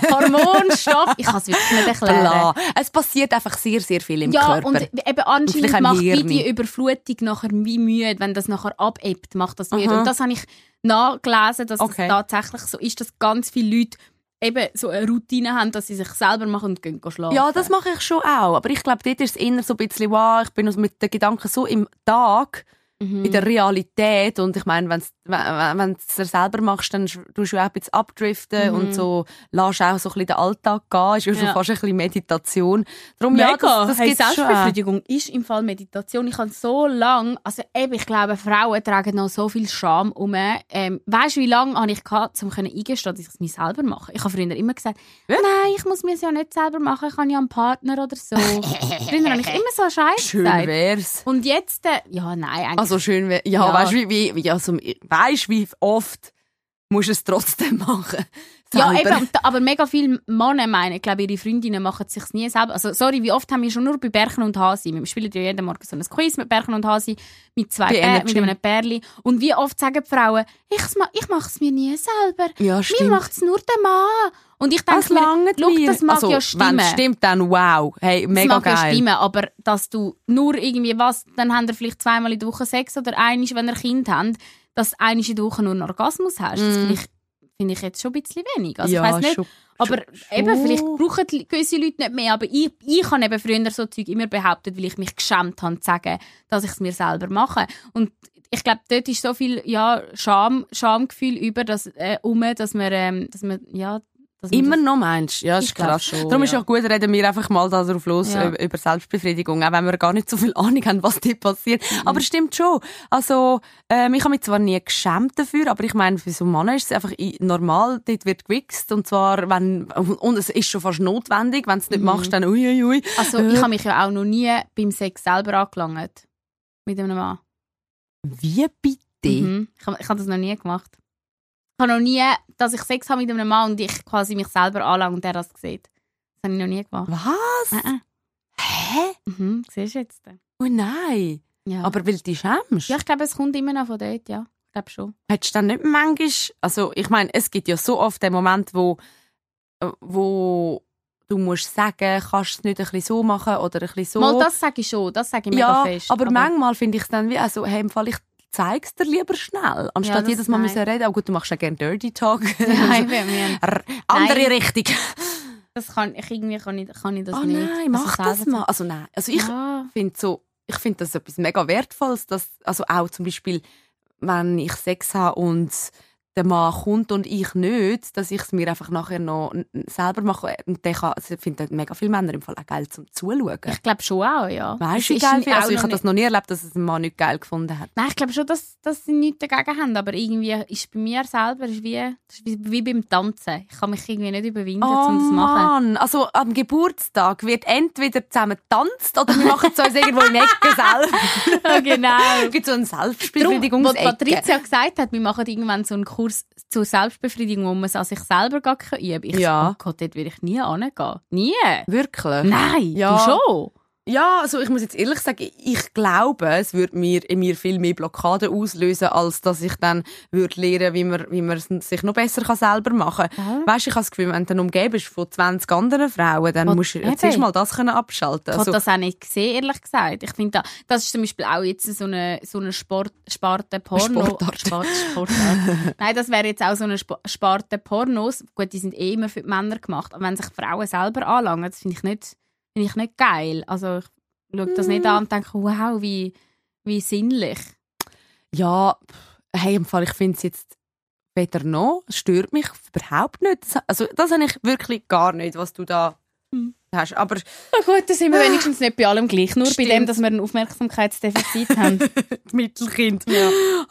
Hormonstoffe. Ich kann es wirklich nicht erklären. (laughs) Bla. Es passiert einfach sehr, sehr viel im ja, Körper. und eben anscheinend im macht wie die Überflutung nachher wie müde, wenn das nachher abebbt, macht das müde. Aha. Und das habe ich nachgelesen, dass Okay. das tatsächlich so ist, dass ganz viele Leute eben so eine Routine haben, dass sie sich selber machen und gehen schlafen. Ja, das mache ich schon auch. Aber ich glaube, dort ist es eher so ein bisschen, wow, ich bin mit den Gedanken so im Tag, Mhm. in der Realität. Und ich meine, wenn's, wenn wenn du es selber machst, dann tust du auch ein bisschen abdriften Mhm. und so lässt auch so ein bisschen den Alltag gehen. Ist ja schon Ja. fast ein bisschen Meditation. Darum, ja, Mega. das, das hey. Selbstbefriedigung ist im Fall Meditation. Ich habe so lange, also eben, ich glaube, Frauen tragen noch so viel Scham um. Ähm, weißt du, wie lange habe ich gehabt, um eingestehen, dass ich es mir selber mache? Ich habe früher immer gesagt, Ja? nein, ich muss mir es ja nicht selber machen, ich habe ja einen Partner oder so. früher habe ich immer so Scheiße Schön gesagt. wär's. Und jetzt, äh, ja, nein, eigentlich. Also schön, wär, ja, Ja. weißt du, wie, wie, wie, also, weißt, wie oft musst du es trotzdem (laughs) machen? Ja, Selber. eben, aber mega viele Männer meinen, ich glaube, ihre Freundinnen machen es sich nie selber. Also, sorry, wie oft haben wir schon nur bei Berchen und Hasi? Wir spielen ja jeden Morgen so ein Quiz mit Berchen und Hasi, mit zwei Bär, mit einem Pärli. Und wie oft sagen die Frauen, ich, ich mache es mir nie selber. Ja, Mir stimmt. macht es nur der Mann. Und ich denke Das mir, schau, das mag ja stimmen. Wenn es stimmt, dann wow. Hey, Das mega mag ja geil. stimmen, aber dass du nur irgendwie was, dann habt ihr vielleicht zweimal in der Woche Sex oder einisch, wenn ihr Kind habt, dass du einisch in der Woche nur einen Orgasmus hast. Das Mm. finde ich, finde ich jetzt schon ein bisschen wenig. Also ja, ich weiss nicht, schon, aber schon, eben, schon. vielleicht brauchen gewisse Leute nicht mehr. Aber ich, ich habe eben früher so Zeug immer behauptet, weil ich mich geschämt habe, zu sagen, dass ich es mir selber mache. Und ich glaube, dort ist so viel ja, Scham, Schamgefühl über das äh, um, dass man, ähm, dass man ja, dass man Immer noch meinst Ja, ist krass. schon, Darum ist ja. auch gut, reden wir einfach mal darauf los Ja. über- über Selbstbefriedigung, auch wenn wir gar nicht so viel Ahnung haben, was dort passiert. Mhm. Aber es stimmt schon. Also, ähm, ich habe mich zwar nie geschämt dafür, aber ich meine, für so einen Mann ist es einfach normal, dort wird gewichst und zwar, wenn, und es ist schon fast notwendig, wenn du es nicht Mhm. machst, dann uiuiui. Ui, ui. also ich habe mich ja auch noch nie beim Sex selber angelangt. Mit einem Mann. Wie bitte? Mhm. Ich habe hab das noch nie gemacht. Ich habe noch nie, dass ich Sex habe mit einem Mann und ich quasi mich selber anlange und der das sieht. Das habe ich noch nie gemacht. Was? Äh. Hä? Mhm, siehst du jetzt? Oh nein. Ja. Aber weil du dich schämst? ja, ich glaube, es kommt immer noch von dort, ja. Ich glaube schon. Hättest du dann nicht manchmal, also ich meine, es gibt ja so oft den Moment, wo, wo du musst sagen, kannst du es nicht ein bisschen so machen oder ein bisschen so. Mal, das sage ich schon, das sage ich mega ja, fest. aber, manchmal finde ich es dann wie, also hey, im Fall, ich zeig's dir lieber schnell, anstatt das- jedes Mal nein. müssen reden. Oh gut, du machst ja gerne Dirty Talk. (laughs) Nein, (laughs) R- Andere Nein. Richtung. das kann ich irgendwie kann ich, kann ich das Oh nicht. nein, mach Also das mal. Also nein, also ich Ja. finde so, ich finde das etwas mega wertvolles, dass, also auch zum Beispiel, wenn ich Sex habe und der Mann kommt und ich nicht, dass ich es mir einfach nachher noch selber mache. Und der kann, also ich finde mega viele Männer im Fall auch geil zum Zuschauen. Ich glaube schon auch, ja. Weißt Es du, wie geil? Also ich habe das noch nie erlebt, dass es ein Mann nicht geil gefunden hat. Nein, ich glaube schon, dass, dass sie nichts dagegen haben, aber irgendwie ist bei mir selber ist wie, ist wie, wie beim Tanzen. Ich kann mich irgendwie nicht überwinden, Oh um das zu machen. Mann, also am Geburtstag wird entweder zusammen getanzt oder wir machen es uns irgendwo in Ecke (laughs) selber. Genau. (laughs) Es gibt so eine Darum, was Selbstbefriedigungsecke. Patricia gesagt hat, wir machen irgendwann so einen Kurs zur Selbstbefriedigung, wo man es an sich selber gar üben kann. Ich Ja. so, oh Gott, dort würde ich nie hingehen. Nie. Wirklich? Nein, Ja. du schon. Ja, also ich muss jetzt ehrlich sagen, ich glaube, es würde mir in mir viel mehr Blockaden auslösen, als dass ich dann würde lernen, wie man, wie man es sich noch besser kann selber machen kann. Weißt du, ich habe das Gefühl, wenn du dann umgeben bist von 20 anderen Frauen, dann Und musst du zuerst mal das können abschalten. Ich Also, habe das auch nicht gesehen, ehrlich gesagt. Ich finde, da, das ist zum Beispiel auch jetzt so eine, so eine Sport, Sparte Porno. Sportart. Sport, Sportart. (laughs) Nein, das wäre jetzt auch so eine Sp Sparte Pornos. Gut, die sind eh immer für die Männer gemacht. Aber wenn sich Frauen selber anlangen, das finde ich nicht, finde ich nicht geil. Also ich schaue das nicht an und denke, wow, wie, wie sinnlich. ja, hey, im Fall, ich finde es jetzt weder noch, es stört mich überhaupt nicht. Das- Also das habe ich wirklich gar nicht, was du da Hm. hast. Aber Na gut, dann sind wir wenigstens nicht bei allem gleich. Nur bei Stimmt. dem, dass wir ein Aufmerksamkeitsdefizit haben. (laughs) Mittelkind.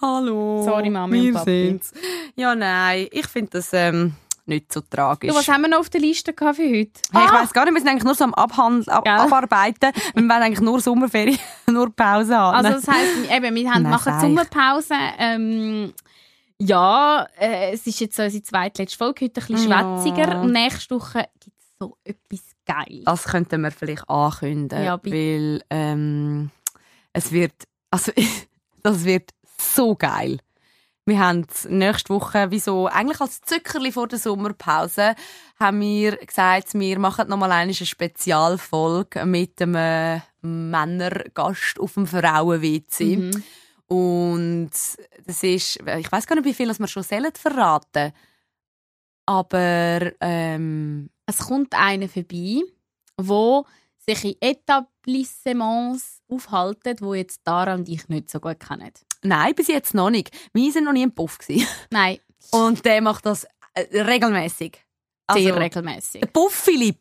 Hallo. Sorry, Mami und wir Papi. sind's. Ja, nein, ich finde das ähm, nicht so tragisch. Du, was haben wir noch auf der Liste für heute? Hey, ich Ah, weiß gar nicht, wir sind eigentlich nur so am Abhand ab Gell? Abarbeiten. (laughs) Wir wollen eigentlich nur Sommerferien, (laughs) nur Pause haben. Also das heisst, eben, wir haben, Nein, machen. Sommerpause. Ähm, ja, äh, es ist jetzt so unsere zweitletzte Folge, heute ein bisschen Ja. schwätziger. Und nächste Woche gibt es so etwas Geiles. das könnten wir vielleicht ankündigen, Ja, weil ähm, es wird, also (laughs) das wird so geil. Wir haben nächste Woche, wie so, eigentlich als Zückerli vor der Sommerpause, haben wir gesagt, wir machen nochmal eine Spezialfolge mit einem Männergast auf dem Frauen-WC. Mhm. Und das ist, ich weiß gar nicht, wie viel das wir schon sollen verraten. Aber ähm, Es kommt einer vorbei, wo sich in Etablissements aufhalten, wo jetzt Dara und ich nicht so gut kennen. Nein, bis jetzt noch nicht. Wir sind noch nie im Puff gewesen. Nein, Und der macht das äh, regelmäßig. sehr Also, regelmäßig. Der Puff Philipp.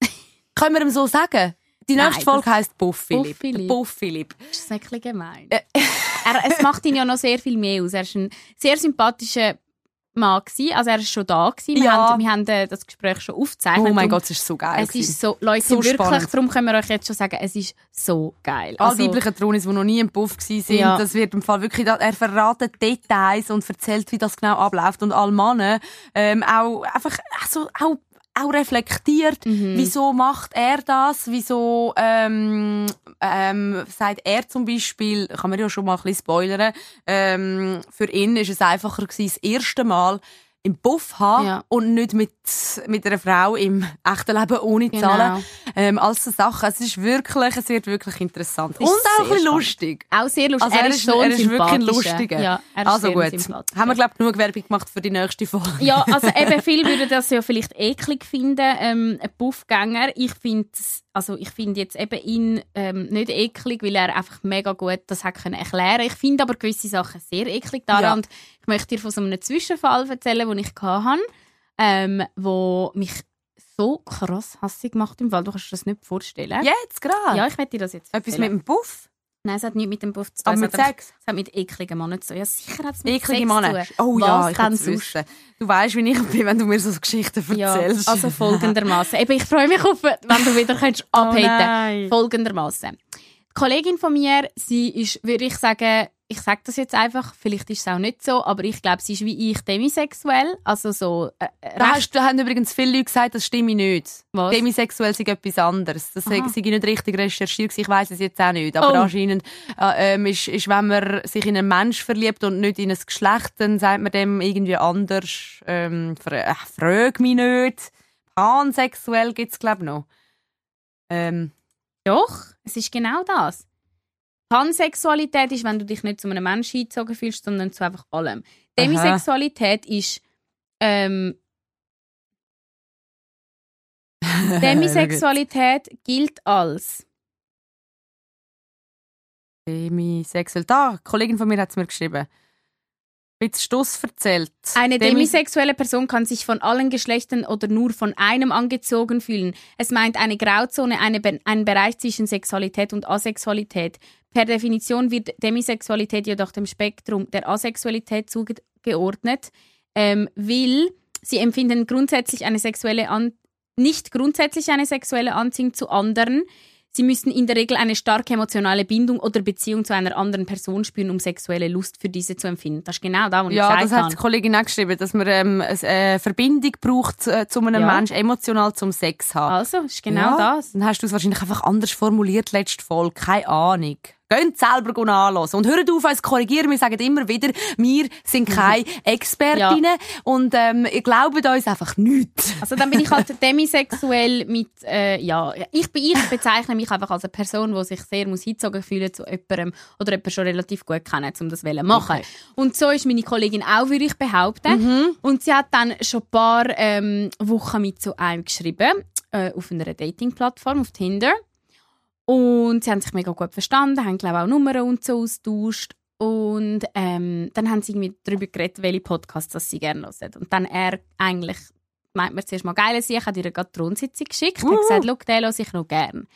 (laughs) Können wir ihm so sagen? Die Nein, nächste Folge das- heisst Puff Philipp. Philipp. Puff Philipp. Das ist ein bisschen gemein. Äh. (laughs) er, es macht ihn ja noch sehr viel mehr aus. Er ist ein sehr sympathischer Mann gewesen. Also er ist schon da gewesen. Wir Ja. haben, wir haben äh, das Gespräch schon aufgezeichnet. Oh mein Gott, es ist so geil. Es ist so, Leute, So wirklich, spannend. darum können wir euch jetzt schon sagen, es ist so geil. Alle Also, weiblichen Tronis, die noch nie im Puff waren, sind, Ja. das wird im Fall wirklich, er verratet Details und erzählt, wie das genau abläuft. Und alle Männer ähm, auch einfach also, auch, auch reflektiert, Mhm. wieso macht er das, wieso ähm, ähm, sagt er zum Beispiel, kann man ja schon mal ein bisschen spoilern, ähm, für ihn ist es einfacher gewesen, das erste Mal im Puff haben Ja. und nicht mit, mit einer Frau im echten Leben ohne Genau. Zahlen. Ähm, alles so Sachen. Es ist wirklich, es wird wirklich interessant. Es ist Und auch ein sehr bisschen spannend. lustig. auch sehr lustig. Also er, ist so er ist wirklich ein lustiger. Ja, er also gut. Haben wir, glaube ich, genug Werbung gemacht für die nächste Folge. Ja, also eben, viele würden das ja vielleicht eklig finden, ähm, ein Puffgänger. Ich finde also ich finde jetzt eben ihn ähm, nicht eklig, weil er einfach mega gut das hat können erklären. Ich finde aber gewisse Sachen sehr eklig daran. Ja. Und ich möchte dir von so einem Zwischenfall erzählen, den ich hatte, ähm, wo mich so krass hassig macht im Fall. Du kannst dir das nicht vorstellen. Jetzt gerade? Ja, ich werde dir das jetzt Etwas erzählen. mit dem Puff? Nein, es hat nichts mit dem Puff zu tun. Aber es mit hat einfach- Sex? Es hat mit ekligen Männern zu tun. Ja, sicher hat es mit Eklige Sex Männer? zu tun. Oh Was ja, ich denn kann es sonst? wissen. Du weißt, wie ich bin, wenn du mir so Geschichten Ja, erzählst. also folgendermaßen. Eben, ich freue mich auf, wenn du wieder kannst abhaten. Oh nein. folgendermaßen. Die Kollegin von mir, sie ist, würde ich sagen, ich sage das jetzt einfach, vielleicht ist es auch nicht so, aber ich glaube, sie ist wie ich demisexuell, also so äh, äh, Da, hast, da haben übrigens viele Leute gesagt, das stimme nicht. Was? Demisexuell sei etwas anderes. Das sei, sei nicht richtig recherchiert. Ich weiß es jetzt auch nicht. Aber Oh. anscheinend äh, ähm, ist, ist, wenn man sich in einen Mensch verliebt und nicht in ein Geschlecht, dann sagt man dem irgendwie anders. Ähm, fra äh, frag mich nicht. Pansexuell gibt es, glaube ich, noch. Ähm, Doch, es ist genau das. Pansexualität ist, wenn du dich nicht zu einem Menschen hingezogen fühlst, sondern zu einfach allem. Demisexualität ist ähm, (laughs) Demisexualität gilt als Demisexuell. Da, eine Kollegin von mir hat es mir geschrieben. Ein bisschen Stuss erzählt. Eine Demis- demisexuelle Person kann sich von allen Geschlechtern oder nur von einem angezogen fühlen. Es meint eine Grauzone, eine, Be- einen Bereich zwischen Sexualität und Asexualität. Per Definition wird Demisexualität jedoch dem Spektrum der Asexualität zugeordnet, ähm, weil sie empfinden grundsätzlich eine sexuelle An nicht grundsätzlich eine sexuelle Anziehung zu anderen. Sie müssen in der Regel eine starke emotionale Bindung oder Beziehung zu einer anderen Person spüren, um sexuelle Lust für diese zu empfinden. Das ist genau da, was ich Ja, gesagt das hat habe. die Kollegin auch geschrieben, dass man ähm, eine äh, Verbindung braucht äh, zu einem Ja. Menschen emotional zum Sex haben. Also, ist genau ja, das. Dann hast du es wahrscheinlich einfach anders formuliert letzte Folge. Keine Ahnung. Geht selber anhören. Und hört auf, uns zu korrigieren. Wir sagen immer wieder, wir sind keine Expertinnen. Und ähm, ihr glaubt uns einfach nichts. Also dann bin ich halt (laughs) demisexuell mit, äh, ja, ich, bin, ich bezeichne mich einfach als eine Person, die sich sehr muss hingezogen fühlen zu jemandem oder jemanden schon relativ gut kennen, um das zu machen. Okay. Und so ist meine Kollegin auch, würde ich behaupten. Und sie hat dann schon ein paar ähm, Wochen mit so einem geschrieben, äh, auf einer Dating-Plattform, auf Tinder. Und sie haben sich mega gut verstanden, haben glaube ich auch Nummern und so austauscht. Und ähm, dann haben sie irgendwie darüber geredet, welche Podcasts das sie gerne hören. Und dann er eigentlich, meint man zuerst mal geil, sie hat ihr gerade die Thronsitzung geschickt, hat gesagt, schau, den höre ich noch gern.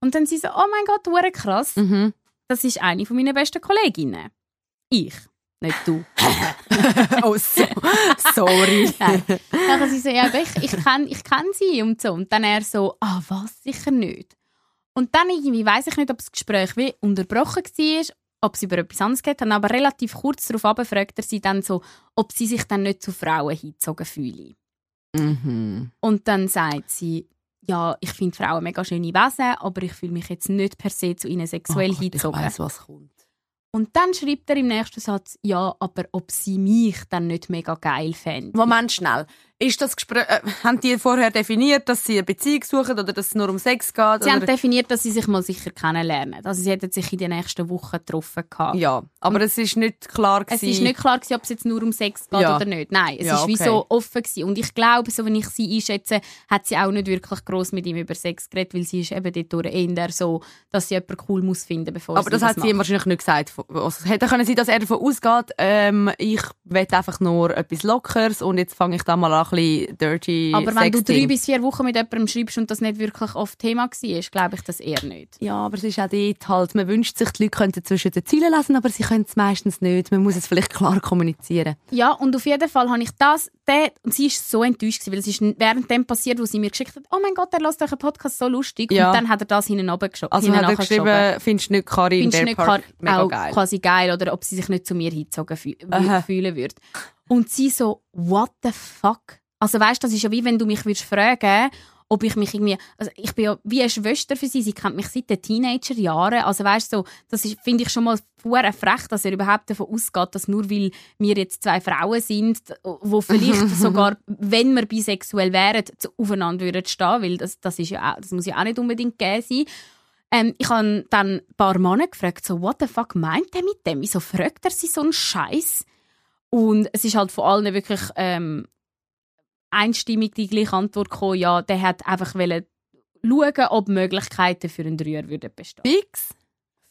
Und dann sie so, oh mein Gott, hure krass, Mhm. das ist eine von meinen besten Kolleginnen. Ich, nicht du. (laughs) oh, so. sorry. (laughs) Nein. Dann sie so, ja, ich, ich kenne ich kenn sie und so. Und dann er so, ah, was, sicher nicht. Und dann irgendwie, weiß ich nicht, ob das Gespräch wie unterbrochen war, ob sie über etwas anderes geredet haben, aber relativ kurz darauf fragt er sie dann so, ob sie sich dann nicht zu Frauen hingezogen fühlen. Mhm. Und dann sagt sie, ja, ich finde Frauen mega schöne Wesen, aber ich fühle mich jetzt nicht per se zu ihnen sexuell Oh Gott, ich hingezogen. weiss, was kommt. Und dann schreibt er im nächsten Satz, ja, aber ob sie mich dann nicht mega geil fände. Moment, schnell. Ist das Gespräch, äh, haben die vorher definiert, dass sie eine Beziehung suchen oder dass es nur um Sex geht? Sie haben oder? definiert, dass sie sich mal sicher kennenlernen. Also sie hätten sich in den nächsten Wochen getroffen. Gehabt. Ja, aber es ist nicht klar Es gewesen. ist nicht klar, gewesen, ob es jetzt nur um Sex geht Ja. oder nicht. Nein, es Ja, ist wie okay. so offen gewesen. Und ich glaube, so wenn ich sie einschätze, hat sie auch nicht wirklich groß mit ihm über Sex geredet, weil sie ist eben dort eher so, dass sie jemanden cool muss finden, bevor aber sie das hat sie ihm wahrscheinlich nicht gesagt. Also, es hätte können sein, dass er davon ausgeht, ähm, ich will einfach nur etwas Lockeres und jetzt fange ich da mal an, ein bisschen dirty Aber wenn du drei bis vier Wochen mit jemandem schreibst und das nicht wirklich oft Thema war, glaube ich das eher nicht. Ja, aber es ist auch dort halt, man wünscht sich, die Leute könnten zwischen den Zielen lesen, aber sie können es meistens nicht. Man muss es vielleicht klar kommunizieren. Ja, und auf jeden Fall habe ich das, der, und sie ist so enttäuscht gewesen, weil es ist während dem passiert, wo sie mir geschickt hat, oh mein Gott, er lässt euch einen Podcast so lustig. Ja. Und dann hat er das hinten runtergeschoben. Also hat er geschrieben, findest du nicht Karin findest nicht Kar- mega auch geil? quasi geil oder ob sie sich nicht zu mir hingezogen fühlen würde. Und sie so, what the fuck? Also weißt, das ist ja wie wenn du mich würdest fragen, ob ich mich irgendwie, also ich bin ja wie eine Schwester für sie, sie kennt mich seit den Teenagerjahren, also weißt so, das finde ich schon mal pure frech, dass er überhaupt davon ausgeht, dass nur weil wir jetzt zwei Frauen sind, wo vielleicht (laughs) sogar, wenn wir bisexuell wären, zu- aufeinander würden stehen, weil das, das ist ja auch, das muss ja auch nicht unbedingt gegeben sein. Ähm, ich habe dann ein paar Männer gefragt, so, what the fuck meint er mit dem? Wieso fragt er sie so einen Scheiß? Und es ist halt von allen wirklich ähm, einstimmig die gleiche Antwort gekommen, ja, der hat einfach wollen schauen, ob Möglichkeiten für einen Dreier würden bestehen. Fix?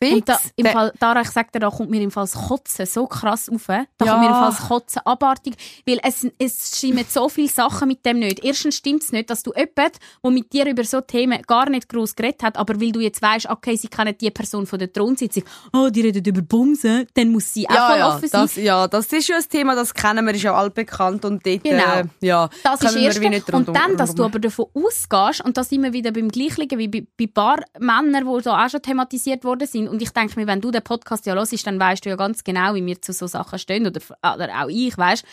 Fix? Und da, im Fall, Dara, ich sag dir, da kommt mir im Fall das Kotzen so krass auf. Da Ja. kommt mir im Fall das Kotzen abartig, weil es, es stimmen so viele Sachen mit dem nicht. Erstens stimmt es nicht, dass du jemanden, der mit dir über so Themen gar nicht groß geredet hat, aber weil du jetzt weißt, okay, sie kennen die Person von der Thronsitzung, oh, die redet über Bumsen, dann muss sie auch ja, voll ja, offen sein. das, ja, das ist ja ein Thema, das kennen wir, ist ja altbekannt und dort, Genau. äh, ja, Das ist wir erste. nicht Und rundum- dann, dass du aber davon ausgehst, und das immer wieder beim Gleichen wie bei, bei ein paar Männern, die da auch schon thematisiert worden sind. Und ich denke mir, wenn du den Podcast ja hörst, dann weißt du ja ganz genau, wie wir zu so Sachen stehen. Oder, oder auch ich, weißt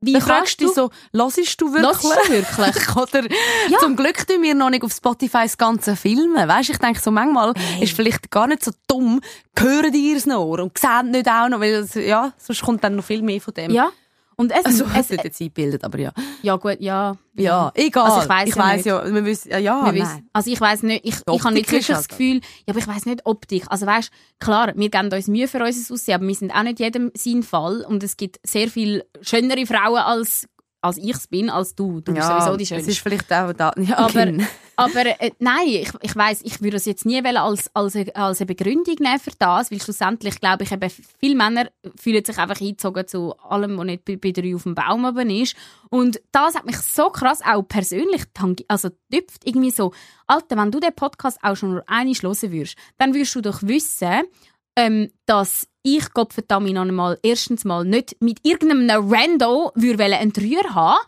Wie Dann fragst du dich so, hörst du wirklich? Hörst du wirklich? (laughs) Oder zum Glück tun wir noch nicht auf Spotify das ganze Filmen. Weißt, ich denke so manchmal ist vielleicht gar nicht so dumm, hören die es noch und sehen nicht auch noch, weil ja, sonst kommt dann noch viel mehr von dem. Ja. Und es, Also, es, es wird jetzt eingebildet, aber ja. ja gut, ja. Ja, egal. Also ich weiss ich ja weiss nicht. ja, wir wissen, ja, ja, Wir wissen- Also ich weiß nicht, ich, ich habe nicht wirklich das Gefühl, ja, aber ich weiß nicht Optik. Also weißt, klar, wir geben uns Mühe für unser Aussehen, aber wir sind auch nicht jedem sein Fall und es gibt sehr viel schönere Frauen als als ich es bin, als du. Du bist ja, sowieso die Es Schönste. ist vielleicht auch da, (laughs) ja, Aber, genau. aber äh, nein, ich, ich weiß, ich würde es jetzt nie als, als, eine- als eine Begründung nehmen für das, weil schlussendlich glaube ich, eben, viele Männer fühlen sich einfach eingezogen zu allem, was nicht bei, bei drei auf dem Baum oben ist. Und das hat mich so krass auch persönlich also tüpft irgendwie so, Alter, wenn du den Podcast auch schon nur eine hören würdest, dann würdest du doch wissen, ähm, dass ich Gott verdammt einmal erstens mal nicht mit irgendeinem Rando würde einen Dreier haben,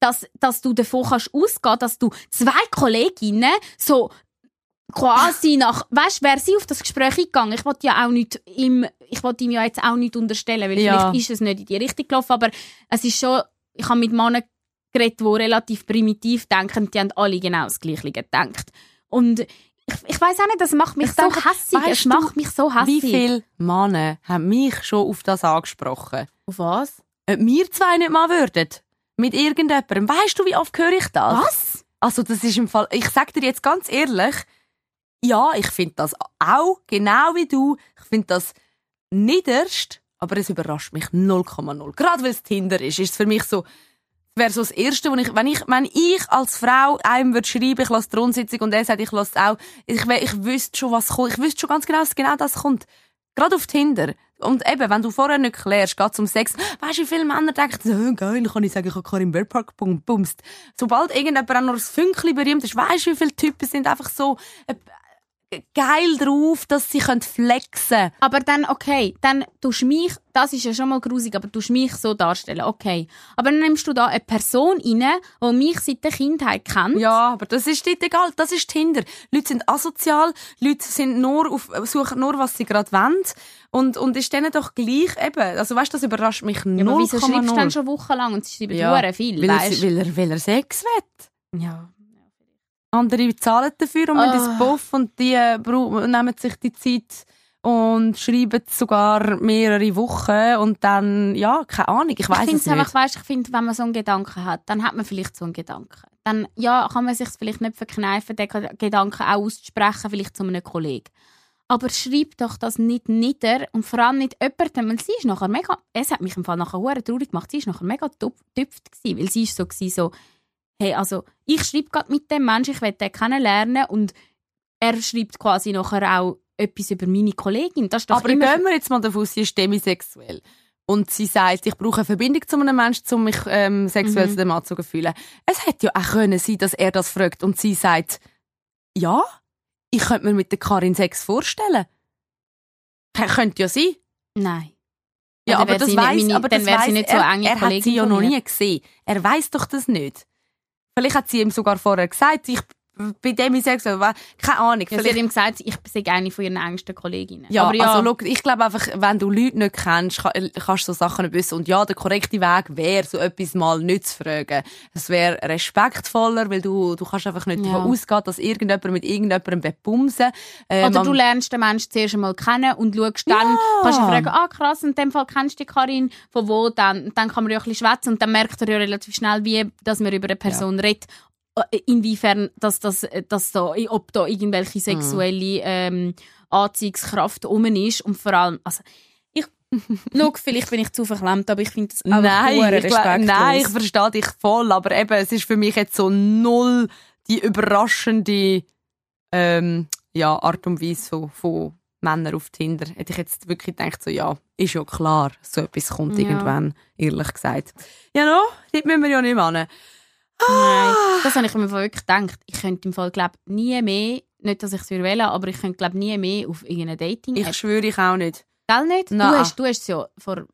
dass, dass du davon kannst ausgehen, dass du zwei Kolleginnen so quasi nach, weißt, wäre sie auf das Gespräch eingegangen, ich wollte ja auch nicht im, ich wollte ihm ja jetzt auch nicht unterstellen, weil Ja. vielleicht ist es nicht in die Richtung gelaufen, aber es ist schon, ich habe mit Männern geredet, die relativ primitiv denken, die haben alle genau das Gleiche gedacht. Und ich, ich weiß auch nicht, das macht mich Ich so denke, hässig, es macht mich so hässig. Wie viele Männer haben mich schon auf das angesprochen? Auf was? Ob wir zwei nicht mal würden? Mit irgendjemandem. Weißt du, wie oft höre ich das? Was? Also das ist im Fall, ich sag dir jetzt ganz ehrlich, ja, ich finde das auch, genau wie du, ich finde das niederst, aber es überrascht mich 0,0. Gerade weil es Tinder ist, ist es für mich so, wäre so das Erste, wo ich, wenn ich, wenn ich als Frau einem würde schreiben, ich lasse die Rundsitzung und er sagt, ich lasse auch, ich, ich wüsste schon, was kommt, ich wüsste schon ganz genau, dass genau das kommt. Gerade auf Tinder. Und eben, wenn du vorher nicht klärst, geht um Sex, weißt du, wie viele Männer denken, so, geil, kann ich sagen, ich habe Karin Bergpark bumst. Sobald irgendjemand auch noch ein Fünkchen berühmt ist, weißt du, wie viele Typen sind einfach so äh, geil drauf, dass sie können flexen Aber dann, okay, dann tust du mich, das ist ja schon mal grusig, aber tust mich so darstellen, okay. Aber dann nimmst du da eine Person rein, die mich seit der Kindheit kennt. Ja, aber das ist nicht egal. Das ist Tinder. Leute sind asozial. Leute sind nur auf, suchen nur, was sie gerade wollen. Und, und ist denen doch gleich eben. Also weißt du, das überrascht mich Ja, aber wieso schreibst du 0,0. dann schon wochenlang und sie schreiben Ja, viel, weil, er, weißt weil, er, weil er Sex will. Ja. Andere zahlen dafür und müssen ins Buff und die äh, nehmen sich die Zeit und schreiben sogar mehrere Wochen und dann, ja, keine Ahnung, ich weiß es nicht. einfach, weißt, ich finde, wenn man so einen Gedanken hat, dann hat man vielleicht so einen Gedanken. Dann, ja, kann man sich vielleicht nicht verkneifen, den Ge- Gedanken auch auszusprechen, vielleicht zu einem Kollegen. Aber schreib doch das nicht nieder und vor allem nicht jemandem, weil sie ist nachher mega, es hat mich im Fall nachher traurig gemacht, sie ist nachher mega tüpft gewesen, weil sie ist so gewesen, so, hey, also, ich schreibe gerade mit dem Menschen, ich will den kennenlernen und er schreibt quasi nachher auch etwas über meine Kollegin. Das Aber immer gehen wir jetzt mal davon aus, sie ist demisexuell. Und sie sagt, ich brauche eine Verbindung zu einem Menschen, um mich ähm, sexuell Mhm. zu dem Mann zu fühlen. Es hätte ja auch können sein, dass er das fragt und sie sagt, ja, ich könnte mir mit der Karin Sex vorstellen. K- Könnte ja sein. Nein. Ja, aber das weiß, meine- aber dann das sie weiss nicht so er, enge er hat sie ja noch nie gesehen. Er weiß doch das nicht. Vielleicht hat sie ihm sogar vorher gesagt, ich bin demisexuell. wa- Keine Ahnung. Ja, sie hat ihm gesagt, ich bin eine von ihren engsten Kolleginnen. Ja, aber ja, also schau, ich glaube einfach, wenn du Leute nicht kennst, kann, kannst du so Sachen nicht wissen. Und ja, der korrekte Weg wäre, so etwas mal nicht zu fragen. Es wäre respektvoller, weil du, du kannst einfach nicht Ja. davon ausgehen, dass irgendjemand mit irgendjemandem bepumsen ähm, oder du lernst den Menschen zuerst einmal kennen und schaust dann, kannst du fragen, ah krass, in dem Fall kennst du die Karin, von wo, dann, dann kann man ja ein bisschen schwätzen und dann merkt er ja relativ schnell, wie, dass man über eine Person redet, Äh, inwiefern, dass das, dass da, ob da irgendwelche Mhm. sexuelle ähm, Anziehungskraft um ist und vor allem, also ich, (laughs) schau, vielleicht bin ich zu verklemmt, aber ich finde das einfach Nein, ich, glaub- nein, ich verstehe dich voll, aber eben, es ist für mich jetzt so null die überraschende ähm, ja, Art und Weise von, von Männern auf Tinder. Hätte ich jetzt wirklich gedacht, so, ja, ist ja klar, so etwas kommt Ja. irgendwann, ehrlich gesagt. Ja, no, dort müssen wir ja nicht machen. Nein, das habe ich mir wirklich gedacht. Ich könnte im Fall, glaube nie mehr, nicht, dass ich es wählen aber ich könnte, glaube nie mehr auf irgendeine dating Ich app schwöre, ich auch nicht. Gell nicht? Du Nein. hast, du hast es ja vor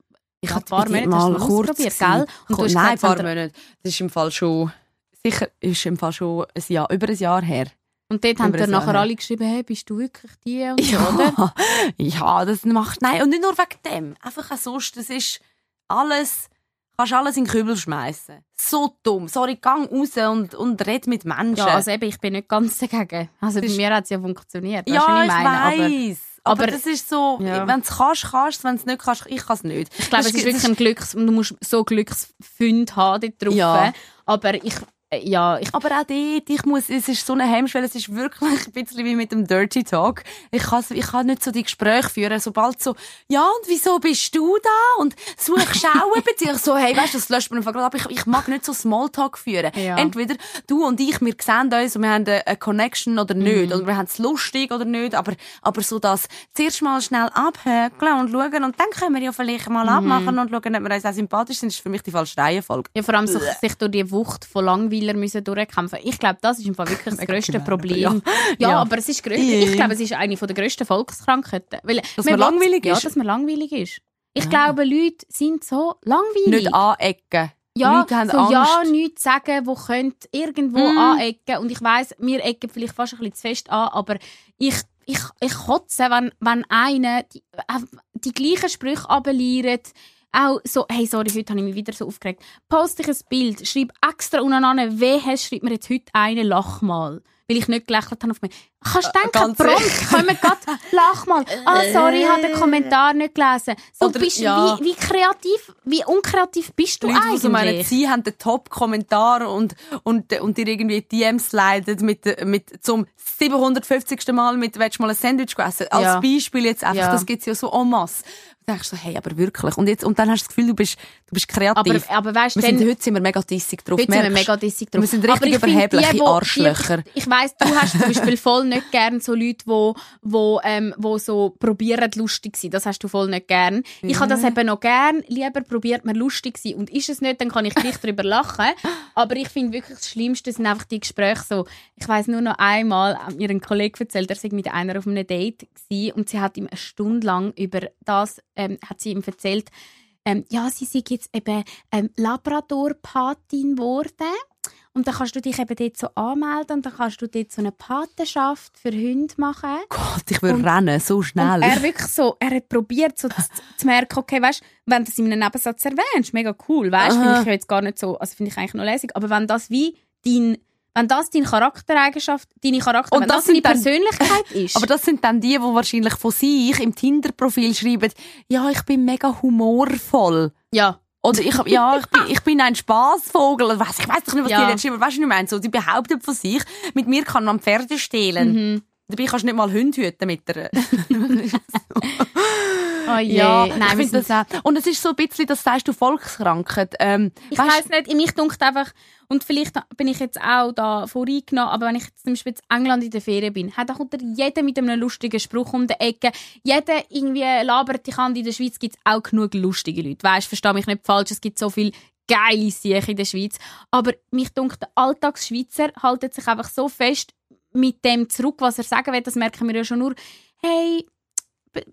Ich ja, ein paar Monaten hast du mal kurz ausprobiert, gell? Und du Nein, ein paar Monate. Das ist im Fall schon, sicher, ist im Fall schon ein Jahr, über ein Jahr her. Und dort haben Jahr nachher her. alle geschrieben, hey, bist du wirklich die und so, oder? Ja, (laughs) ja, das macht, nein, und nicht nur wegen dem. Einfach auch sonst, das ist alles, kannst alles in den Kübel schmeißen. So dumm. Sorry, gang raus und, und red mit Menschen. Ja, also eben, ich bin nicht ganz dagegen. Also bei Das mir hat es ja funktioniert. Du, ja was ich, ich meine? Aber weiss. Aber, aber- das ist so, Ja. wenn es kannst, kannst wenn es nicht kannst, ich kann es nicht. ich glaube, es ist wirklich ein Glücks... Du musst so Glücksfund haben dort drauf. Ja. Aber ich... äh, Ja, ich... Aber auch dort, ich muss, es ist so eine Hemmschwelle, es ist wirklich ein bisschen wie mit dem Dirty Talk. Ich kann, ich kann nicht so die Gespräche führen, sobald so, ja, und wieso bist du da? Und suchst auch Beziehung. So, hey, weißt du, das löscht man einfach gerade ab. Ich, ich mag nicht so Smalltalk führen. Ja. Entweder du und ich, wir sehen uns und wir haben eine, Connection oder nicht. Oder wir haben es lustig oder nicht. Aber, aber so das zuerst mal schnell abhökeln und schauen und dann können wir ja vielleicht mal abmachen und schauen, ob wir uns auch sympathisch sind, ist für mich die falsche Reihenfolge. Ja, vor allem sich, sich durch die Wucht von Langweiler müssen durchkämpfen. Ich glaube, das ist im Fall wirklich das (laughs) grösste gemein, Problem. aber (laughs) Ja, ja. aber es ist grö- Ja. ich glaube, es ist eine der grössten Volkskrankheiten. Weil Dass wir man langweilig Ja, ist? dass man langweilig ist. Ich Ah. glaube, Leute sind so langweilig. Nicht anecken. ja, Leute haben so Angst. ja nichts sagen, wo könnt irgendwo Mm. anecken. Und ich weiss, wir ecken vielleicht fast ein bisschen zu fest an, aber ich, ich, ich kotze, wenn, wenn einer die, äh, die gleichen Sprüche abeliert. Auch so, hey, sorry, heute habe ich mich wieder so aufgeregt. Poste ich ein Bild, schreib extra uneinander, wehe, schreibt mir jetzt heute eine, lach mal. Weil ich nicht gelächelt habe auf mich. Kannst du denken, ganz prompt, kommen grad, lach mal. (laughs) Ah, sorry, ich habe den Kommentar nicht gelesen. So Oder- bist, ja. wie, wie kreativ, wie unkreativ bist du Leute, eigentlich? so meinen, sie haben den Top-Kommentar und, und, und dir irgendwie DMs leiten mit, mit zum 750. Mal mit, willst du mal ein Sandwich essen? Als Ja. Beispiel jetzt einfach, Ja. das gibt's ja so en masse. Denkst so, hey, aber wirklich. Und jetzt, und dann hast du das Gefühl, du bist, du bist kreativ. Aber, aber weißt wir du, sind, heute sind wir mega dissig drauf. Heute sind wir mega dissig drauf. Wir sind richtig überhebliche die, wo- Arschlöcher. Die, ich weiss, du hast zum Beispiel voll nicht gern so Leute, wo, wo, ähm, wo so probieren lustig zu sein. Das hast du voll nicht gern. Ich habe das eben noch gern. Lieber probiert man lustig zu sein. Und ist es nicht, dann kann ich gleich (laughs) darüber lachen. Aber ich finde wirklich das Schlimmste sind einfach die Gespräche so. Ich weiss nur noch einmal, hat mir ein Kollege erzählt, er sei mit einer auf einem Date gewesen, und sie hat ihm eine Stunde lang über das, ähm, hat sie ihm erzählt, ähm, ja, sie sei jetzt eben ähm, Labrador-Patin geworden. Und dann kannst du dich eben dort so anmelden und dann kannst du dort so eine Patenschaft für Hunde machen. Gott, ich will Und- rennen, so schnell. Und er wirklich so, er hat probiert so zu, zu merken, okay, weißt, wenn du das in einem Nebensatz erwähnst, mega cool, weißt, finde ich ja jetzt gar nicht so, also finde ich eigentlich noch lässig, aber wenn das wie dein, wenn das deine Charaktereigenschaft, deine Charakter, Und das das deine sind dann- Persönlichkeit (laughs) ist. Aber das sind dann die, die wahrscheinlich von sich im Tinder-Profil schreiben, ja, ich bin mega humorvoll. ja. Oder ich, ja, ich bin, ich bin ein Spaßvogel. Ich weiß doch nicht, was Ja. die jetzt schreiben. Weißt du, was ich meine? So, die behaupten von sich, mit mir kann man Pferde stehlen. Mhm. Dabei kannst du nicht mal Hunde hüten mit der. (laughs) Oh je. ja, Nein, ich das. Und es ist so ein bisschen, das sagst du Volkskrankheit. Ähm, Ich weiß nicht, mich dunkt einfach, und vielleicht bin ich jetzt auch da voreingenommen, aber wenn ich jetzt zum Beispiel in England in der Ferien bin, hat, da kommt da jeder mit einem lustigen Spruch um die Ecke. Jeder irgendwie labert dich an. In der Schweiz gibt es auch genug lustige Leute. Weißt, versteh mich nicht falsch, es gibt so viel geile Sachen in der Schweiz. Aber mich dunkt, der Alltagsschweizer haltet sich einfach so fest mit dem zurück, was er sagen will. Das merken wir ja schon nur. Hey,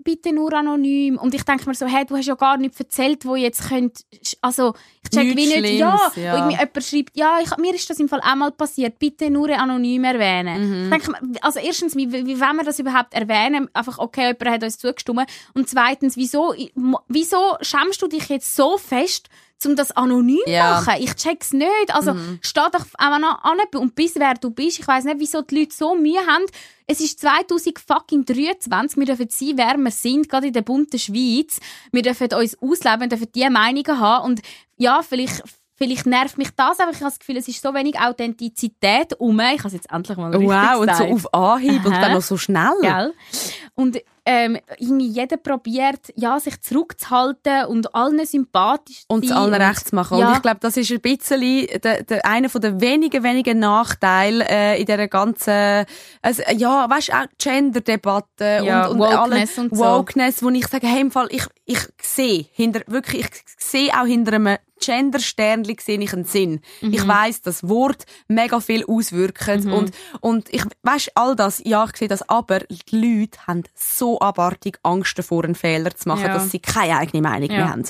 bitte nur anonym. Und ich denke mir so, hey, du hast ja gar nichts erzählt, wo jetzt könnt, also ich check wie nicht, ja, ja. wo irgendwie jemand schreibt, ja, ich, mir ist das im Fall auch mal passiert, bitte nur anonym erwähnen. Mhm. Ich denke, mir, also erstens, wie, wie wollen wir das überhaupt erwähnen? Einfach, okay, jemand hat uns zugestimmt. Und zweitens, wieso, wieso schämst du dich jetzt so fest, um das anonym zu machen? Ich check's nicht. Also, Mhm. steh doch einfach noch an und bis wer du bist. Ich weiss nicht, wieso die Leute so Mühe haben. Es ist 2023. Wir dürfen sein, wer wir sind, gerade in der bunten Schweiz. Wir dürfen uns ausleben, dürfen diese Meinungen haben. Und ja, vielleicht, vielleicht nervt mich das, aber ich habe das Gefühl, es ist so wenig Authentizität um. Ich habe es jetzt endlich mal richtig Wow, und so gesagt. auf Anhieb und Aha. dann noch so schnell. Gell? Und ähm, irgendwie jeder probiert, ja, sich zurückzuhalten und allen sympathisch zu und es sein. allen recht zu machen. Ja. Und ich glaube, das ist ein bisschen der, der, einer von den wenigen, wenigen Nachteile äh, in dieser ganzen, also, ja, weißt auch Gender-Debatte Ja, und, und Wokeness alle und so. Wokeness, wo ich sage, hey, im Fall, ich, ich sehe hinter, wirklich, ich sehe auch hinter einem Gender-Sternchen sehe ich einen Sinn. Mhm. Ich weiß, das Wort mega viel auswirkt und, und ich, weißt all das, ja, ich sehe das, aber die Leute haben so abartig Angst davor, einen Fehler zu machen, Ja. dass sie keine eigene Meinung Ja. mehr haben.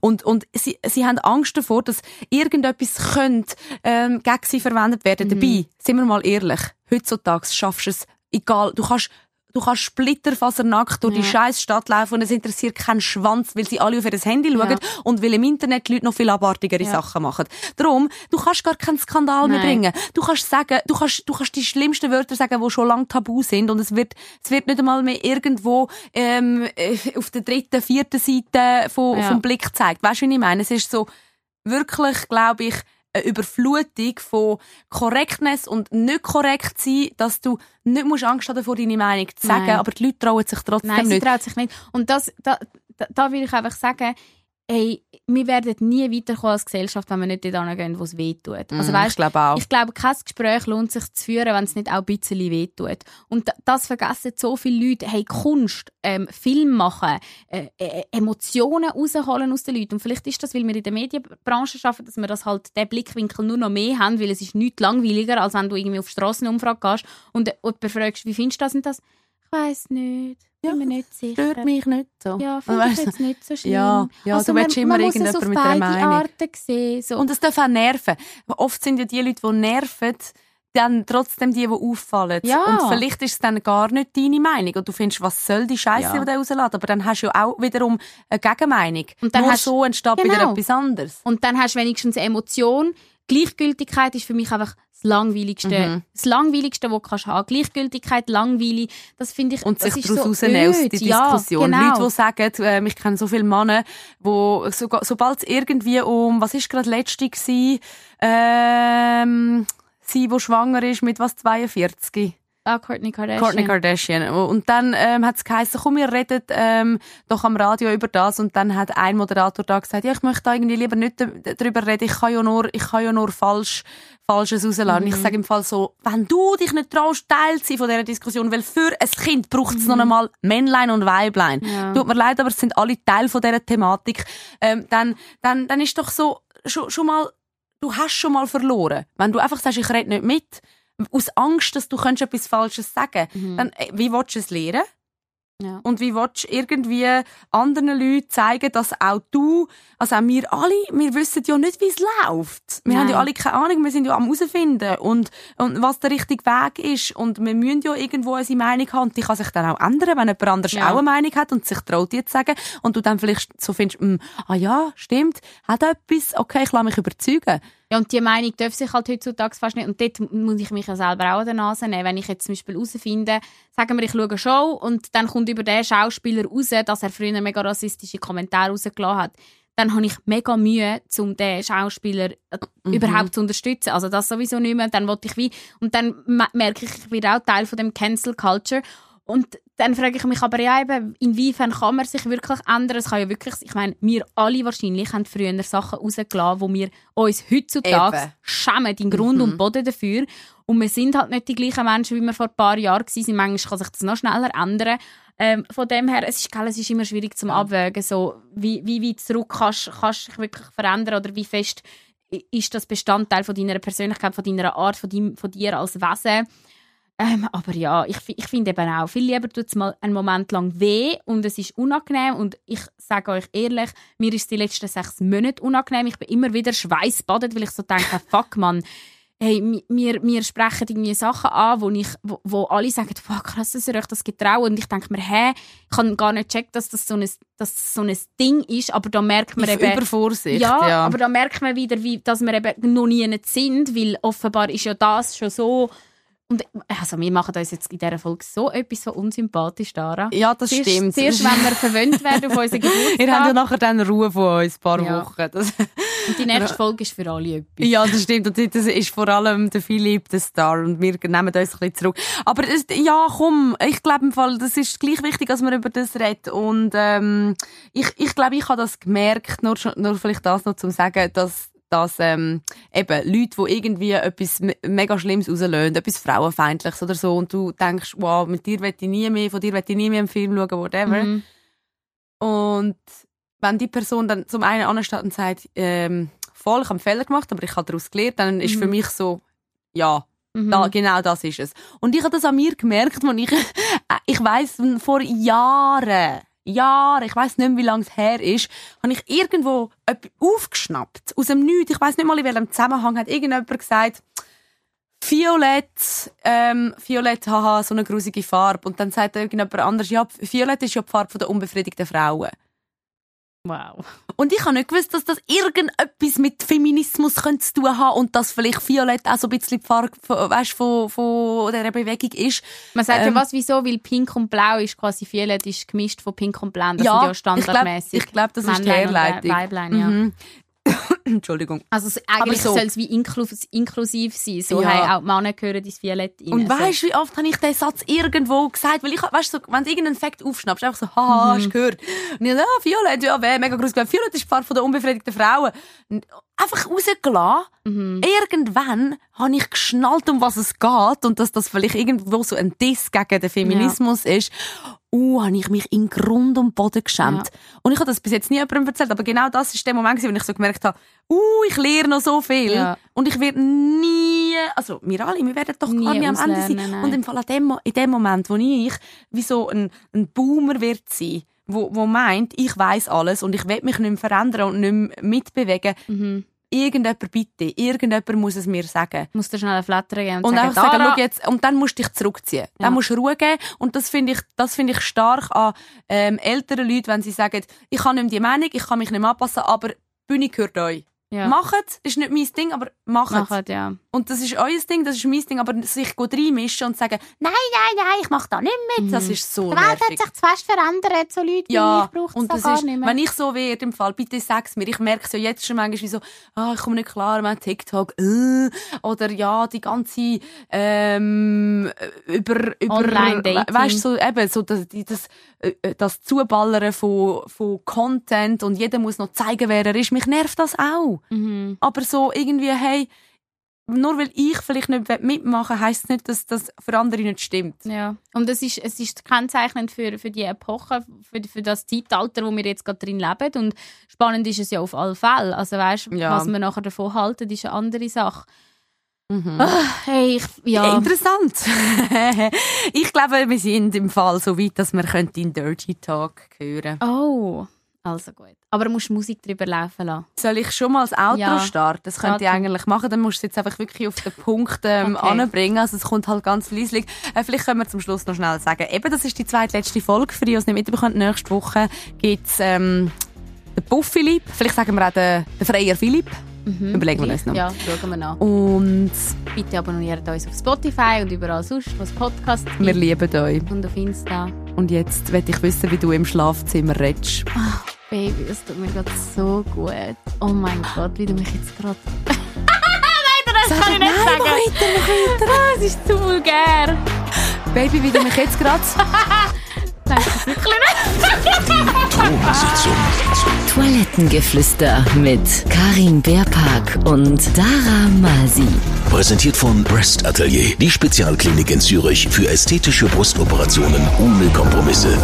Und, und sie, sie haben Angst davor, dass irgendetwas könnte, ähm, gegen sie verwendet werden. Mhm. Dabei, sind wir mal ehrlich, heutzutage schaffst du es, egal, du kannst Du kannst splitterfasernackt durch die Ja. scheiß Stadt laufen und es interessiert keinen Schwanz, weil sie alle auf ihr Handy schauen Ja. und weil im Internet die Leute noch viel abartigere Ja. Sachen machen. Darum, du kannst gar keinen Skandal mehr Nein. bringen. Du kannst sagen, du kannst, du kannst die schlimmsten Wörter sagen, die schon lange tabu sind und es wird, es wird nicht einmal mehr irgendwo ähm, äh, auf der dritten, vierten Seite von, vom Blick gezeigt. Weißt du, wie ich meine? Es ist so wirklich, glaube ich, eine Überflutung von Korrektness und nicht korrekt sein, dass du nicht musst Angst haben davor, deine Meinung zu sagen, Nein. aber die Leute trauen sich trotzdem Nein, sie nicht. traut sich nicht. Und das, da, da, da will ich einfach sagen, ey, wir werden nie weiterkommen als Gesellschaft, wenn wir nicht dort hingehen, wo es weh tut. Also, Mhm, weißt, ich glaube auch. Ich glaube, kein Gespräch lohnt sich zu führen, wenn es nicht auch ein bisschen wehtut. Und da- das vergessen so viele Leute. Hey, Kunst, ähm, Film machen, äh, äh, Emotionen rausholen aus den Leuten. Und vielleicht ist das, weil wir in der Medienbranche arbeiten, dass wir das halt, den Blickwinkel nur noch mehr haben, weil es ist nichts langweiliger, als wenn du irgendwie auf Strassenumfrage gehst und jemanden fragst, wie findest du das und das? Ich weiß nicht. Ja, Bin mir nicht sicher. Stört mich nicht so. Ja, finde ich jetzt nicht so schlimm. Ja, ja, also du willst man, immer man irgendjemand mit einer Meinung. Arten sehen. So. Und es darf auch nerven. Oft sind ja die Leute, die nerven, dann trotzdem die, die auffallen. Ja. Und vielleicht ist es dann gar nicht deine Meinung. Und du findest, was soll die Scheiße, Ja. die der rauslässt. Aber dann hast du ja auch wiederum eine Gegenmeinung. Und dann Nur hast- so entsteht wieder Genau. etwas anderes. Und dann hast du wenigstens eine Emotion. Gleichgültigkeit ist für mich einfach das Langweiligste. Mhm. Das Langweiligste, was du kannst haben. Gleichgültigkeit, langweilig, das finde ich Und das sich ist daraus so rausnehmen aus die Diskussion. Ja, genau. Leute, die sagen, äh, ich kenne so viele Männer, wo sogar, sobald es irgendwie um, was ist gerade letzte ähm, sie, die schwanger ist mit was 42. ah, Kourtney Kardashian. Kourtney Kardashian. Und dann ähm, hat es geheißen, komm, wir reden ähm, doch am Radio über das. Und dann hat ein Moderator da gesagt, ja, ich möchte da irgendwie lieber nicht d- darüber reden. Ich kann ja nur, ich kann ja nur falsch, Falsches rauslassen. Ich sage im Fall so, wenn du dich nicht traust, Teil zu sein von dieser Diskussion, weil für ein Kind braucht es noch einmal Männlein und Weiblein. Ja. Tut mir leid, aber es sind alle Teil von dieser Thematik. Ähm, dann, dann, dann ist doch so, schon, schon mal, du hast schon mal verloren. Wenn du einfach sagst, ich rede nicht mit, aus Angst, dass du etwas Falsches sagen Mhm. dann äh, wie willst du es lernen? Ja. Und wie willst du irgendwie anderen Leuten zeigen, dass auch du, also auch wir alle, wir wissen ja nicht, wie es läuft. Wir Nein. haben ja alle keine Ahnung, wir sind ja am herausfinden und, und was der richtige Weg ist. Und wir müssen ja irgendwo unsere Meinung haben und die kann sich dann auch ändern, wenn jemand anders Ja. auch eine Meinung hat und sich traut, dir zu sagen. Und du dann vielleicht so findest, «Hm, ah ja, stimmt, hat etwas, okay, ich lasse mich überzeugen. Ja, und die Meinung darf sich halt heutzutage fast nicht. Und dort muss ich mich ja selber auch an der Nase nehmen. Wenn ich jetzt zum Beispiel herausfinde, sagen wir, ich schaue eine Show und dann kommt über den Schauspieler raus, dass er früher mega rassistische Kommentare rausgelassen hat, dann habe ich mega Mühe, um den Schauspieler äh, Mhm. überhaupt zu unterstützen. Also das sowieso nicht mehr. Dann wollte ich wie, und dann me- merke ich, ich bin auch Teil von dem Cancel Culture. Und dann frage ich mich aber ja eben, inwiefern kann man sich wirklich ändern? Es kann ja wirklich, ich meine, wir alle wahrscheinlich haben früher Sachen rausgelassen, wo wir uns heutzutage Eben. schämen, in Grund Mhm. und Boden dafür. Und wir sind halt nicht die gleichen Menschen, wie wir vor ein paar Jahren waren. Manchmal kann sich das noch schneller ändern. Ähm, von dem her, es ist, gell, es ist immer schwierig zum Abwägen, so, wie, wie weit zurück kannst kannst du dich wirklich verändern oder wie fest ist das Bestandteil von deiner Persönlichkeit, von deiner Art, von, dein, von dir als Wesen. Ähm, aber ja, ich, ich finde eben auch, viel lieber tut es mal einen Moment lang weh und es ist unangenehm und ich sage euch ehrlich, mir ist die letzten sechs Monate unangenehm. Ich bin immer wieder schweißbadet, weil ich so denke, (laughs) fuck man, hey, wir, wir sprechen irgendwie Sachen an, wo, ich, wo, wo alle sagen, fuck, krass, dass ihr euch das getraut und ich denke mir, hä, ich kann gar nicht checken, dass das so ein, dass das so ein Ding ist, aber da merkt man eben... Übervorsicht, Ja, ja. aber da merkt man wieder, wie, dass wir eben noch nie nicht sind, weil offenbar ist ja das schon so. Und also wir machen uns jetzt in dieser Folge so etwas von unsympathisch, Dara. ja, das Zuerst, stimmt. zuerst, wenn wir verwöhnt werden auf unseren (laughs) Geburtstag. Ihr habt ja nachher dann Ruhe von uns, ein paar Ja. Wochen. Das, und die nächste (laughs) Folge ist für alle etwas. Ja, das stimmt. Und das ist vor allem der Philipp, der Star. Und wir nehmen uns ein bisschen zurück. Aber das, ja, komm, ich glaube im Fall, das ist gleich wichtig, dass man über das redet. Und ähm, ich, ich glaube, ich habe das gemerkt, nur, nur vielleicht das noch zum sagen, dass dass ähm, eben Leute, die irgendwie etwas me- mega Schlimmes rauslösen, etwas Frauenfeindliches oder so, und du denkst, wow, mit dir will ich nie mehr, von dir will ich nie mehr einen Film schauen, whatever. Mhm. Und wenn die Person dann zum einen ansteht und sagt, ähm, voll, ich habe einen Fehler gemacht, aber ich habe daraus gelernt, dann ist Mhm. für mich so, ja, Mhm. da, genau das ist es. Und ich habe das an mir gemerkt, als ich, (laughs) ich weiß vor Jahren, Jahren, ich weiß nicht mehr, wie lange es her ist, habe ich irgendwo aufgeschnappt, aus dem Nichts. Ich weiß nicht mal, in welchem Zusammenhang hat irgendjemand gesagt, Violett, ähm, Violett, haha, so eine grusige Farbe. Und dann sagt irgendjemand anders, ja, Violett ist ja die Farbe der unbefriedigten Frauen. Wow. Und ich habe nicht gewusst, dass das irgendetwas mit Feminismus zu tun haben und dass vielleicht Violett auch so ein bisschen die Farbe von, weißt, von, von dieser Bewegung ist. Man sagt Ähm, ja, was, wieso? Weil Pink und Blau ist quasi Violett ist gemischt von Pink und Blend. Das Ja, sind ja standardmäßig. ich glaub, das ist die Männlein Herleitung. Weiblein, ja. Mhm. (laughs) Entschuldigung. Also es- eigentlich so- soll es wie inklus inklusiv sein. So Ja. hey, auch die Männer gehören ins Violett rein. Und so. weißt du, wie oft habe ich diesen Satz irgendwo gesagt? Weil ich, weißt du, so, wenn du irgendeinen Fakt aufschnappst, einfach so, haha, hast du gehört? Und ich, ja, Violett, ja, weh, mega groß. Violett ist die Farbe der unbefriedigten Frauen. Und Einfach rausgelassen. Mhm. Irgendwann habe ich geschnallt, um was es geht und dass das vielleicht irgendwo so ein Diss gegen den Feminismus ist. Uh, habe ich mich in Grund und Boden geschämt. Und ich habe das bis jetzt nie jemandem erzählt, aber genau das ist der Moment, wo ich so gemerkt habe, uh, ich lerne noch so viel Ja. und ich werde nie also wir alle, wir werden doch Nie gar nicht am Ende sein. nein. Und im Fall an dem, in dem Moment, wo ich wie so ein, ein Boomer wird sein, wo, wo meint, ich weiß alles und ich will mich nicht mehr verändern und nicht mehr mitbewegen, Mhm. Irgendjemand bitte, irgendjemand muss es mir sagen. Musst du schnell einen Flatter geben und, Und sagen, einfach sagen, Dara, jetzt, und dann musst du dich zurückziehen. Ja. Dann musst du Ruhe geben. Und das finde ich, das finde ich stark an ähm, älteren Leuten, wenn sie sagen, ich habe nicht mehr die Meinung, ich kann mich nicht mehr anpassen, aber die Bühne gehört euch. ja. Macht ist nicht mein Ding, aber macht es. Machen, ja. Und das ist euer Ding, das ist mein Ding, aber sich gut reinmischen und sagen, nein, nein, nein, ich mache da nicht mit, das ist so Die Welt hat sich zu fest verändert, so Leute wie Ja, ich braucht und das gar ist, nicht mehr. wenn ich so werde im Fall, bitte sag's mir. Ich merke es ja jetzt schon manchmal wie so, ah, ich komme nicht klar mit TikTok, äh, oder ja, die ganze, ähm, über, über, Online-Dating. weißt so, eben, so, das, das, äh, das Zuballern von, von Content und jeder muss noch zeigen, wer er ist. Mich nervt das auch. mhm. Aber so irgendwie, hey, nur weil ich vielleicht nicht mitmachen heisst nicht, dass das für andere nicht stimmt. Ja. Und es ist, es ist kennzeichnend für, für die Epoche, für, für das Zeitalter, wo wir jetzt gerade drin leben. Und spannend ist es ja auf alle Fälle. Also weißt, Ja. was wir nachher davon halten, ist eine andere Sache. Mhm. Hey, ich, ja. Interessant. (laughs) ich glaube, wir sind im Fall so weit, dass wir in Dirty Talk hören Oh, also gut. Aber du musst Musik drüber laufen lassen. Soll ich schon mal das Outro Ja. starten? Das könnte ich eigentlich machen. Dann musst du es jetzt einfach wirklich auf den Punkt ähm, Okay. anbringen. Also es kommt halt ganz leislich. Äh, vielleicht können wir zum Schluss noch schnell sagen, eben, das ist die zweitletzte Folge. Für die, die es nicht mitbekommen nächste Woche gibt es ähm, den Buff Philipp. Vielleicht sagen wir auch den, den Freier Philipp. Überlegen wir uns noch. Mhm. Ja, schauen wir nach. Und Bitte abonniert uns auf Spotify und überall sonst, wo es Podcasts gibt. wir lieben euch. und auf Insta. Und jetzt will ich wissen, wie du im Schlafzimmer redest. Baby, das tut mir gerade so gut. Oh mein Gott, wie du mich jetzt gerade... (laughs) Nein, das kann ich nicht nein, sagen. weiter, weiter. Ah, es ist zu vulgär. Baby, wie du mich jetzt gerade... (laughs) Danke, wirklich nicht. Toilettengeflüster mit Karin Beerpark und Dara Masi. Präsentiert von Breast Atelier, die Spezialklinik in Zürich für ästhetische Brustoperationen ohne Kompromisse.